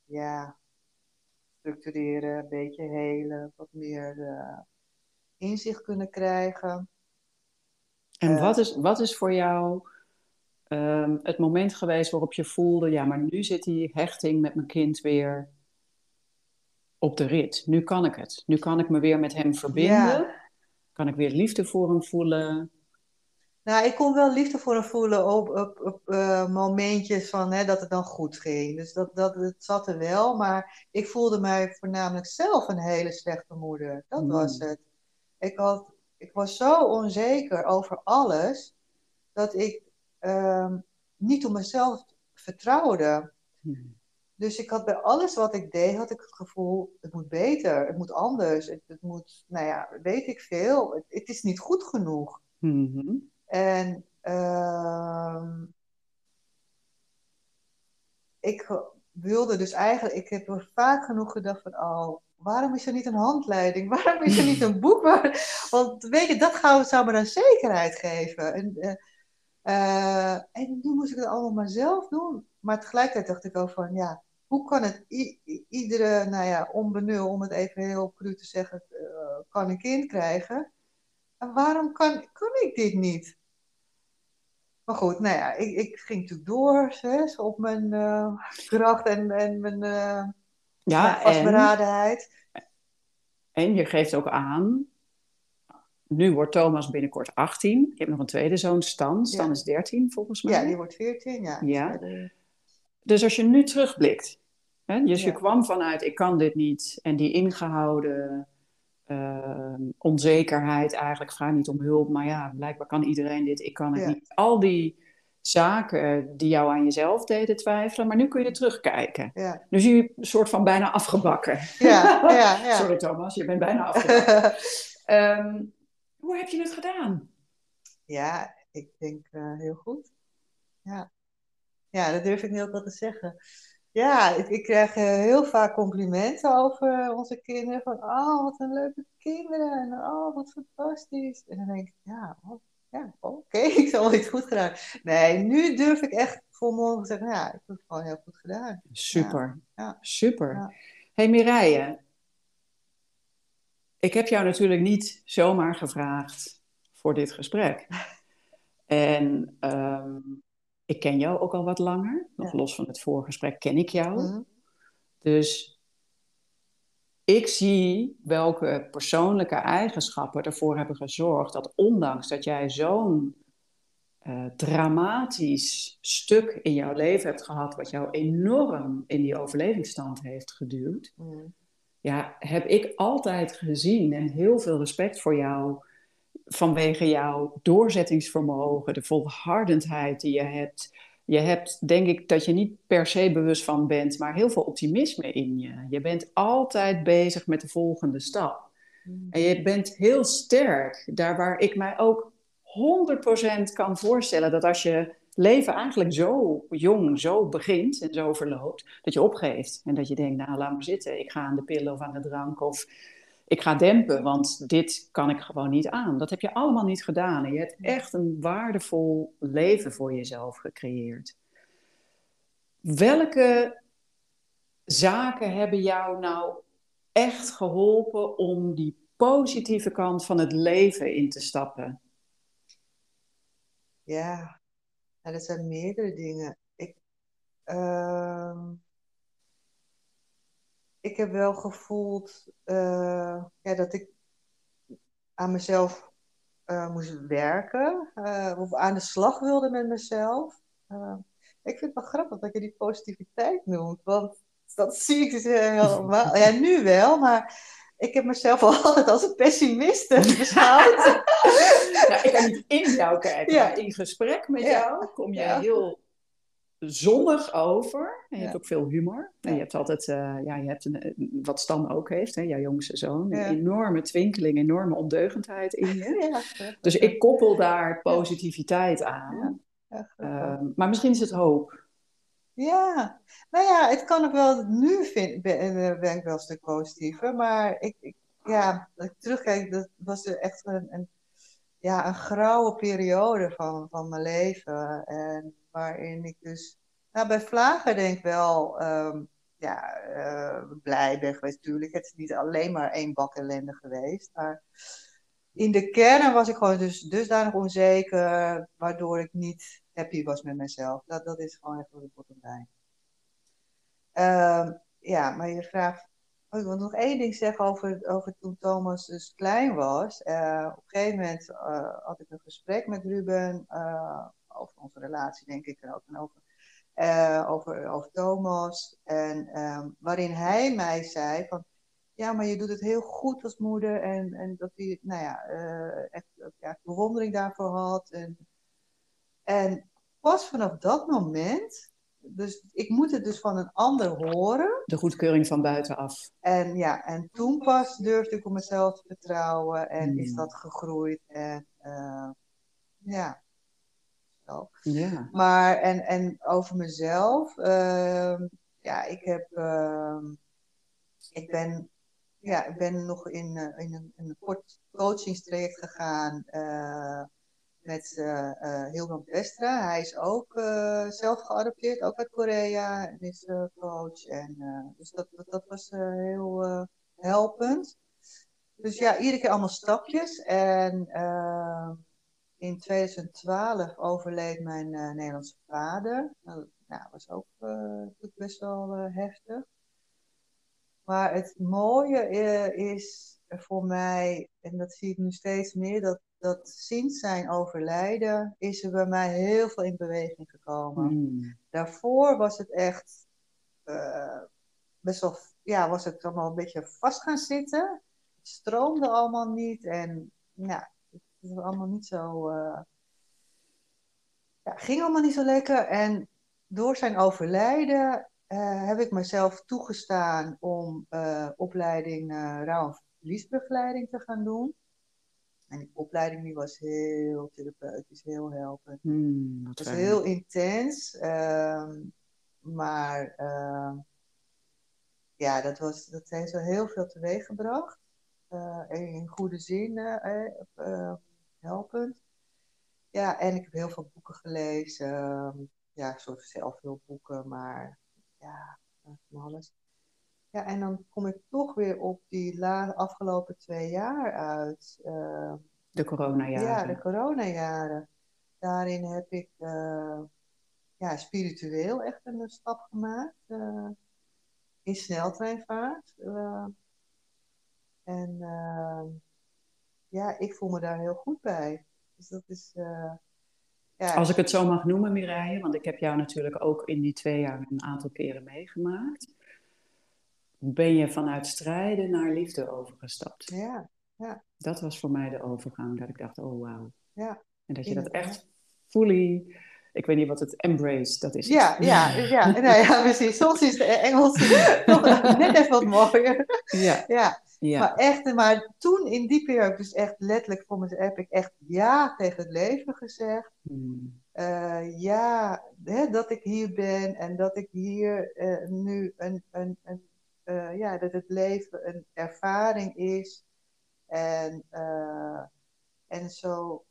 Speaker 2: ja, structureren, een beetje helen, wat meer eh, inzicht kunnen krijgen.
Speaker 1: En
Speaker 2: Eh.
Speaker 1: wat, is, wat is voor jou ehm, het moment geweest waarop je voelde, ja, maar nu zit die hechting met mijn kind weer op de rit. Nu kan ik het. Nu kan ik me weer met hem verbinden.
Speaker 2: Ja.
Speaker 1: Kan ik weer liefde voor hem voelen.
Speaker 2: Nou, ik kon wel liefde voor hem voelen op, op, op eh, momentjes van, hè, dat het dan goed ging. Dus dat, dat, het zat er wel, maar ik voelde mij voornamelijk zelf een hele slechte moeder. Dat
Speaker 1: Mm.
Speaker 2: was het. Ik, had, ik was zo onzeker over alles, dat ik ehm, niet op mezelf vertrouwde.
Speaker 1: Hmm.
Speaker 2: Dus ik had bij alles wat ik deed, had ik het gevoel, het moet beter, het moet anders, het, het moet, nou ja, weet ik veel. Het, het is niet goed genoeg.
Speaker 1: Mhm.
Speaker 2: En ehm, ik wilde dus eigenlijk, ik heb er vaak genoeg gedacht van, oh, waarom is er niet een handleiding? Waarom is er niet een boek? Want weet je, dat zou me dan zekerheid geven. En, eh, en nu moest ik het allemaal maar zelf doen. Maar tegelijkertijd dacht ik ook van, ja, hoe kan het iedere, nou ja, onbenul, om het even heel cru te zeggen, eh, kan een kind krijgen? En waarom kan, kan ik dit niet? Maar goed, nou ja, ik, ik ging natuurlijk door hè, op mijn eh, kracht en, en mijn eh,
Speaker 1: Ja, en,
Speaker 2: vastberadenheid.
Speaker 1: en je geeft ook aan, nu wordt Thomas binnenkort 18. Je hebt nog een tweede zoon, Stan. Stan
Speaker 2: Ja.
Speaker 1: is 13 volgens mij.
Speaker 2: Ja, die wordt 14, ja.
Speaker 1: Ja. Dus als je nu terugblikt, hè, dus je kwam vanuit ik kan dit niet en die ingehouden ehm, onzekerheid eigenlijk, vraag niet om hulp, maar ja, blijkbaar kan iedereen dit, ik kan het
Speaker 2: Ja.
Speaker 1: niet. Al die zaken die jou aan jezelf deden twijfelen, maar nu kun je er terugkijken.
Speaker 2: Ja,
Speaker 1: Nu zie je een soort van bijna afgebakken.
Speaker 2: ja, ja. ja.
Speaker 1: Sorry Thomas, je bent bijna afgebakken. Ehm, hoe heb je het gedaan?
Speaker 2: ja, ik denk eh, heel goed. Ja. ja, dat durf ik nu ook wel te zeggen. Ja, ik, ik krijg eh, heel vaak complimenten over onze kinderen. Van, oh, wat een leuke kinderen. En oh, wat fantastisch. En dan denk ik, ja, oh, ja oké, ik zal wel iets goed gedaan. Nee, nu durf ik echt volmondig te zeggen, ja, ik heb het gewoon heel goed gedaan.
Speaker 1: Super,
Speaker 2: Ja.
Speaker 1: super.
Speaker 2: Ja.
Speaker 1: hey Mireille, ik heb jou natuurlijk niet zomaar gevraagd voor dit gesprek. En ehm, ik ken jou ook al wat langer. Nog
Speaker 2: Ja.
Speaker 1: los van het voorgesprek ken ik jou.
Speaker 2: Mhm.
Speaker 1: Dus ik zie welke persoonlijke eigenschappen ervoor hebben gezorgd dat ondanks dat jij zo'n eh, dramatisch stuk in jouw leven hebt gehad, wat jou enorm in die overlevingsstand heeft geduwd,
Speaker 2: Mhm.
Speaker 1: ja, heb ik altijd gezien en heel veel respect voor jou vanwege jouw doorzettingsvermogen, de volhardendheid die je hebt, je hebt, denk ik, dat je niet per se bewust van bent, maar heel veel optimisme in je. Je bent altijd bezig met de volgende stap. En je bent heel sterk, daar waar ik mij ook 100% kan voorstellen dat als je leven eigenlijk zo jong, zo begint en zo verloopt, dat je opgeeft. En dat je denkt, nou laat maar zitten, ik ga aan de pillen of aan de drank of ik ga dempen, want dit kan ik gewoon niet aan. Dat heb je allemaal niet gedaan. En je hebt echt een waardevol leven voor jezelf gecreëerd. Welke zaken hebben jou nou echt geholpen om die positieve kant van het leven in te stappen?
Speaker 2: Ja, dat zijn meerdere dingen. Ik, uh, ik heb wel gevoeld uh, ja, dat ik aan mezelf uh, moest werken. Uh, of aan de slag wilde met mezelf. ik vind het wel grappig dat je die positiviteit noemt. Want dat zie ik dus helemaal. Ja, nu wel, maar ik heb mezelf altijd als een pessimiste beschouwd.
Speaker 1: nou, ik kan niet in jou kijken, ja. maar in gesprek met jou kom je heel zonnig over. En je hebt ook veel humor. En je hebt altijd, uh, ja, je hebt een, wat Stan ook heeft, hè, jouw jongste zoon, een enorme twinkeling, enorme ondeugendheid in je. dus ik koppel daar positiviteit aan. Uh, maar misschien is het hoop.
Speaker 2: Ja, nou ja, het kan ook wel, nu vind, ben, eh, ben ik wel een stuk positiever, maar ik, ik ja, als ik terugkijk, dat was er echt een, een, ja, een grauwe periode van, van mijn leven. En waarin ik dus, nou bij Vlagen denk ik wel, um, ja, uh, blij ben geweest. Tuurlijk, het is niet alleen maar één bak ellende geweest, maar in de kern was ik gewoon dus dusdanig onzeker, waardoor ik niet happy was met mezelf. Dat, dat is gewoon even de bottom line. Um, ja, maar je vraagt. Oh, ik wil nog één ding zeggen over, toen Thomas dus klein was. Uh, op een gegeven moment uh, had ik een gesprek met Ruben over onze relatie, denk ik, en ook en over, over, over Thomas. En um, waarin hij mij zei van, ja, maar je doet het heel goed als moeder. En, en dat hij, nou ja, echt ja, bewondering daarvoor had. En en pas vanaf dat moment, dus ik moet het dus van een ander horen.
Speaker 1: De goedkeuring van buitenaf.
Speaker 2: En ja, en toen pas durfde ik op mezelf te vertrouwen en is hmm. dat gegroeid. En uh, ja. Zo. ja. Maar en, en over mezelf, uh, ja, ik heb, uh, ik ben, ja, ik ben nog in, uh, in een, een kort coachingstraject gegaan met uh, uh, Hildan Westra. Hij is ook zelf geadopteerd, ook uit Korea, en is coach. En, dus dat, dat, dat was heel helpend. Dus ja, iedere keer allemaal stapjes. En in 2012 overleed mijn Nederlandse vader. Nou, dat was ook best wel heftig. Maar het mooie is voor mij, en dat zie ik nu steeds meer, dat dat sinds zijn overlijden is er bij mij heel veel in beweging gekomen. Hmm. Daarvoor was het echt uh, best wel, ja, was het allemaal een beetje vast gaan zitten. Het stroomde allemaal niet en nou, het was allemaal niet zo, uh, ja, ging allemaal niet zo lekker. En door zijn overlijden uh, heb ik mezelf toegestaan om opleiding rouw- en verliesbegeleiding te gaan doen. En die opleiding die was heel therapeutisch, heel helpend. Hmm, het was heel intens, uh, maar uh, ja, dat, was, dat heeft zo heel veel teweeg gebracht. Uh, in goede zin uh, helpend. Ja, en ik heb heel veel boeken gelezen. Ehm, ja, soort zelfhulpboeken, maar ja, van alles. Ja, en dan kom ik toch weer op die la afgelopen twee jaar uit. Uh,
Speaker 1: de coronajaren.
Speaker 2: Ja, de coronajaren. Daarin heb ik uh, ja, spiritueel echt een stap gemaakt. Uh, in sneltreinvaart. en ja, ik voel me daar heel goed bij. Dus dat is...
Speaker 1: Ja. Als ik het zo mag noemen, Mireille, want ik heb jou natuurlijk ook in die twee jaar een aantal keren meegemaakt ben je vanuit strijden naar liefde overgestapt.
Speaker 2: Ja, ja.
Speaker 1: Dat was voor mij de overgang, dat ik dacht, oh wauw. Ja. En dat je dat echt fully Ik weet niet wat het embrace, dat is.
Speaker 2: Ja, ja, ja, nou ja, precies. Soms is de Engels net even wat mooier.
Speaker 1: Ja.
Speaker 2: Ja,
Speaker 1: ja.
Speaker 2: maar echt, maar toen in die periode, dus echt letterlijk voor mezelf, heb ik echt ja tegen het leven gezegd.
Speaker 1: Hmm.
Speaker 2: Eh, ja, hè, dat ik hier ben en dat ik hier eh, nu een, een, een eh, ja, dat het leven een ervaring is. En, en zo.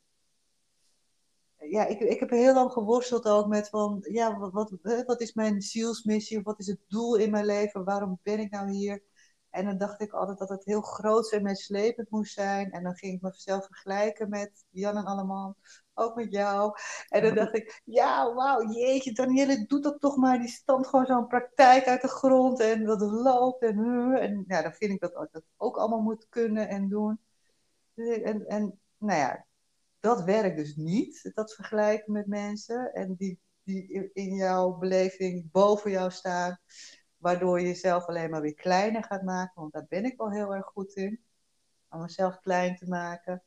Speaker 2: Ja, ik, ik heb heel lang geworsteld ook met van, ja, wat, wat, wat is mijn zielsmissie? Wat is het doel in mijn leven? Waarom ben ik nou hier? En dan dacht ik altijd dat het heel groot en meeslepend moest zijn. En dan ging ik mezelf vergelijken met Jan en Alleman, ook met jou. En dan dacht ik, ja, wauw, jeetje, Danielle, doe dat toch maar. Die stamt gewoon zo'n praktijk uit de grond en dat loopt. En, uh, en ja, dan vind ik dat dat ook allemaal moet kunnen en doen. En, en nou ja, dat werkt dus niet, dat vergelijken met mensen. En die, die in jouw beleving boven jou staan waardoor je jezelf alleen maar weer kleiner gaat maken, want daar ben ik wel heel erg goed in, om mezelf klein te maken.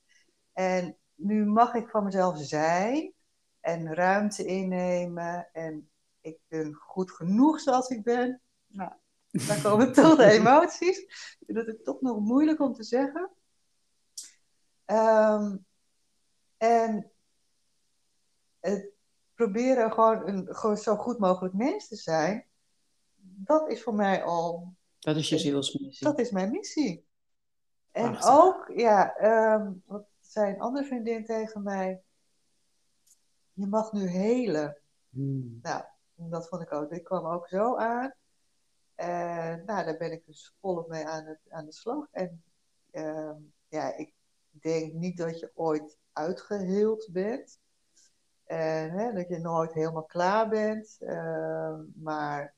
Speaker 2: En nu mag ik van mezelf zijn en ruimte innemen en ik ben goed genoeg zoals ik ben. Nou, daar komen toch de emoties. Dat is toch nog moeilijk om te zeggen. Um, en het proberen gewoon, een, gewoon zo goed mogelijk mens te zijn, dat is voor mij al.
Speaker 1: Dat is je zielsmissie.
Speaker 2: Dat is mijn missie. En
Speaker 1: Prachtig.
Speaker 2: ook, ja, um, wat zei een andere vriendin tegen mij. Je mag nu helen.
Speaker 1: Hmm.
Speaker 2: Nou, dat vond ik ook. Dit kwam ook zo aan. En nou, daar ben ik dus volop mee aan, het, aan de slag. En um, ja, ik denk niet dat je ooit uitgeheeld bent. En hè, dat je nooit helemaal klaar bent. Uh, maar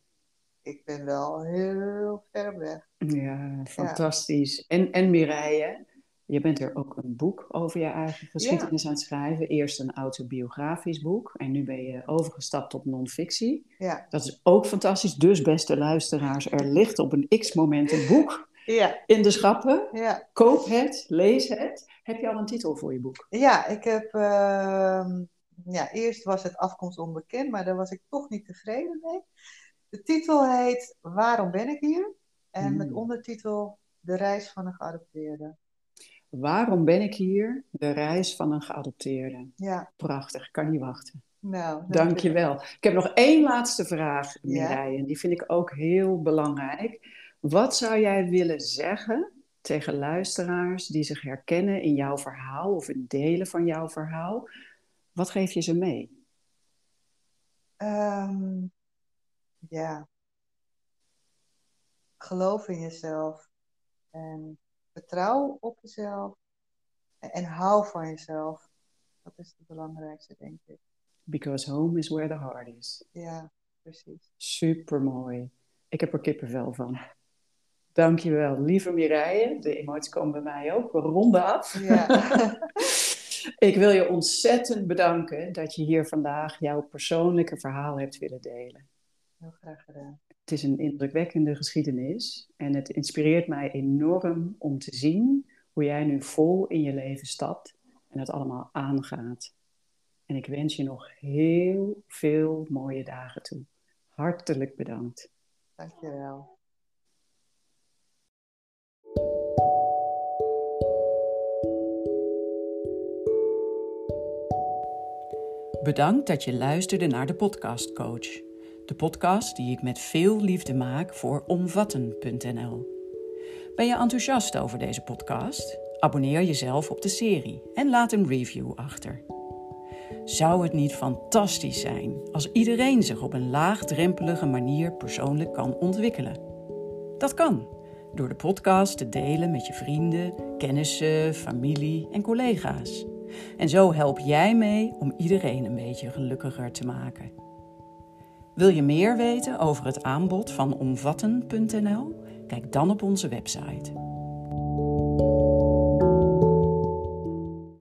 Speaker 2: ik ben wel heel ver weg.
Speaker 1: Ja, fantastisch. Ja. En, en Mireille, je bent er ook een boek over je eigen geschiedenis ja. aan het schrijven. Eerst een autobiografisch boek en nu ben je overgestapt op non-fictie.
Speaker 2: Ja.
Speaker 1: Dat is ook fantastisch. Dus, beste luisteraars, er ligt op een x-moment een boek
Speaker 2: ja.
Speaker 1: in de schappen.
Speaker 2: Ja.
Speaker 1: Koop het, lees het. Heb je al een titel voor je boek?
Speaker 2: Ja, ik heb... Uh, ja, eerst was het afkomst onbekend, maar daar was ik toch niet tevreden mee. De titel heet Waarom ben ik hier? En
Speaker 1: Hmm.
Speaker 2: met ondertitel De reis van een geadopteerde.
Speaker 1: Waarom ben ik hier? De reis van een geadopteerde.
Speaker 2: Ja.
Speaker 1: Prachtig, ik kan niet wachten.
Speaker 2: Nou,
Speaker 1: dank je wel. Ik heb nog één laatste vraag, Mireille. Ja? En die vind ik ook heel belangrijk. Wat zou jij willen zeggen tegen luisteraars die zich herkennen in jouw verhaal of in delen van jouw verhaal? Wat geef je ze mee?
Speaker 2: Um, ja. Geloof in jezelf. En vertrouw op jezelf. En, en hou van jezelf. Dat is het belangrijkste, denk ik.
Speaker 1: Because home is where the heart is.
Speaker 2: Ja, precies.
Speaker 1: Super mooi. Ik heb er kippenvel van. Dankjewel, lieve Mireille. De emoties komen bij mij ook. We ronden af.
Speaker 2: Ja.
Speaker 1: Ik wil je ontzettend bedanken dat je hier vandaag jouw persoonlijke verhaal hebt willen delen.
Speaker 2: Heel graag gedaan.
Speaker 1: Het is een indrukwekkende geschiedenis en het inspireert mij enorm om te zien hoe jij nu vol in je leven stapt en het allemaal aangaat. En ik wens je nog heel veel mooie dagen toe. Hartelijk bedankt.
Speaker 2: Dankjewel.
Speaker 1: Bedankt dat je luisterde naar de Podcast Coach. De podcast die ik met veel liefde maak voor omvatten.nl. Ben je enthousiast over deze podcast? Abonneer jezelf op de serie en laat een review achter. Zou het niet fantastisch zijn als iedereen zich op een laagdrempelige manier persoonlijk kan ontwikkelen? Dat kan door de podcast te delen met je vrienden, kennissen, familie en collega's. En zo help jij mee om iedereen een beetje gelukkiger te maken. Wil je meer weten over het aanbod van omvatten.nl? Kijk dan op onze website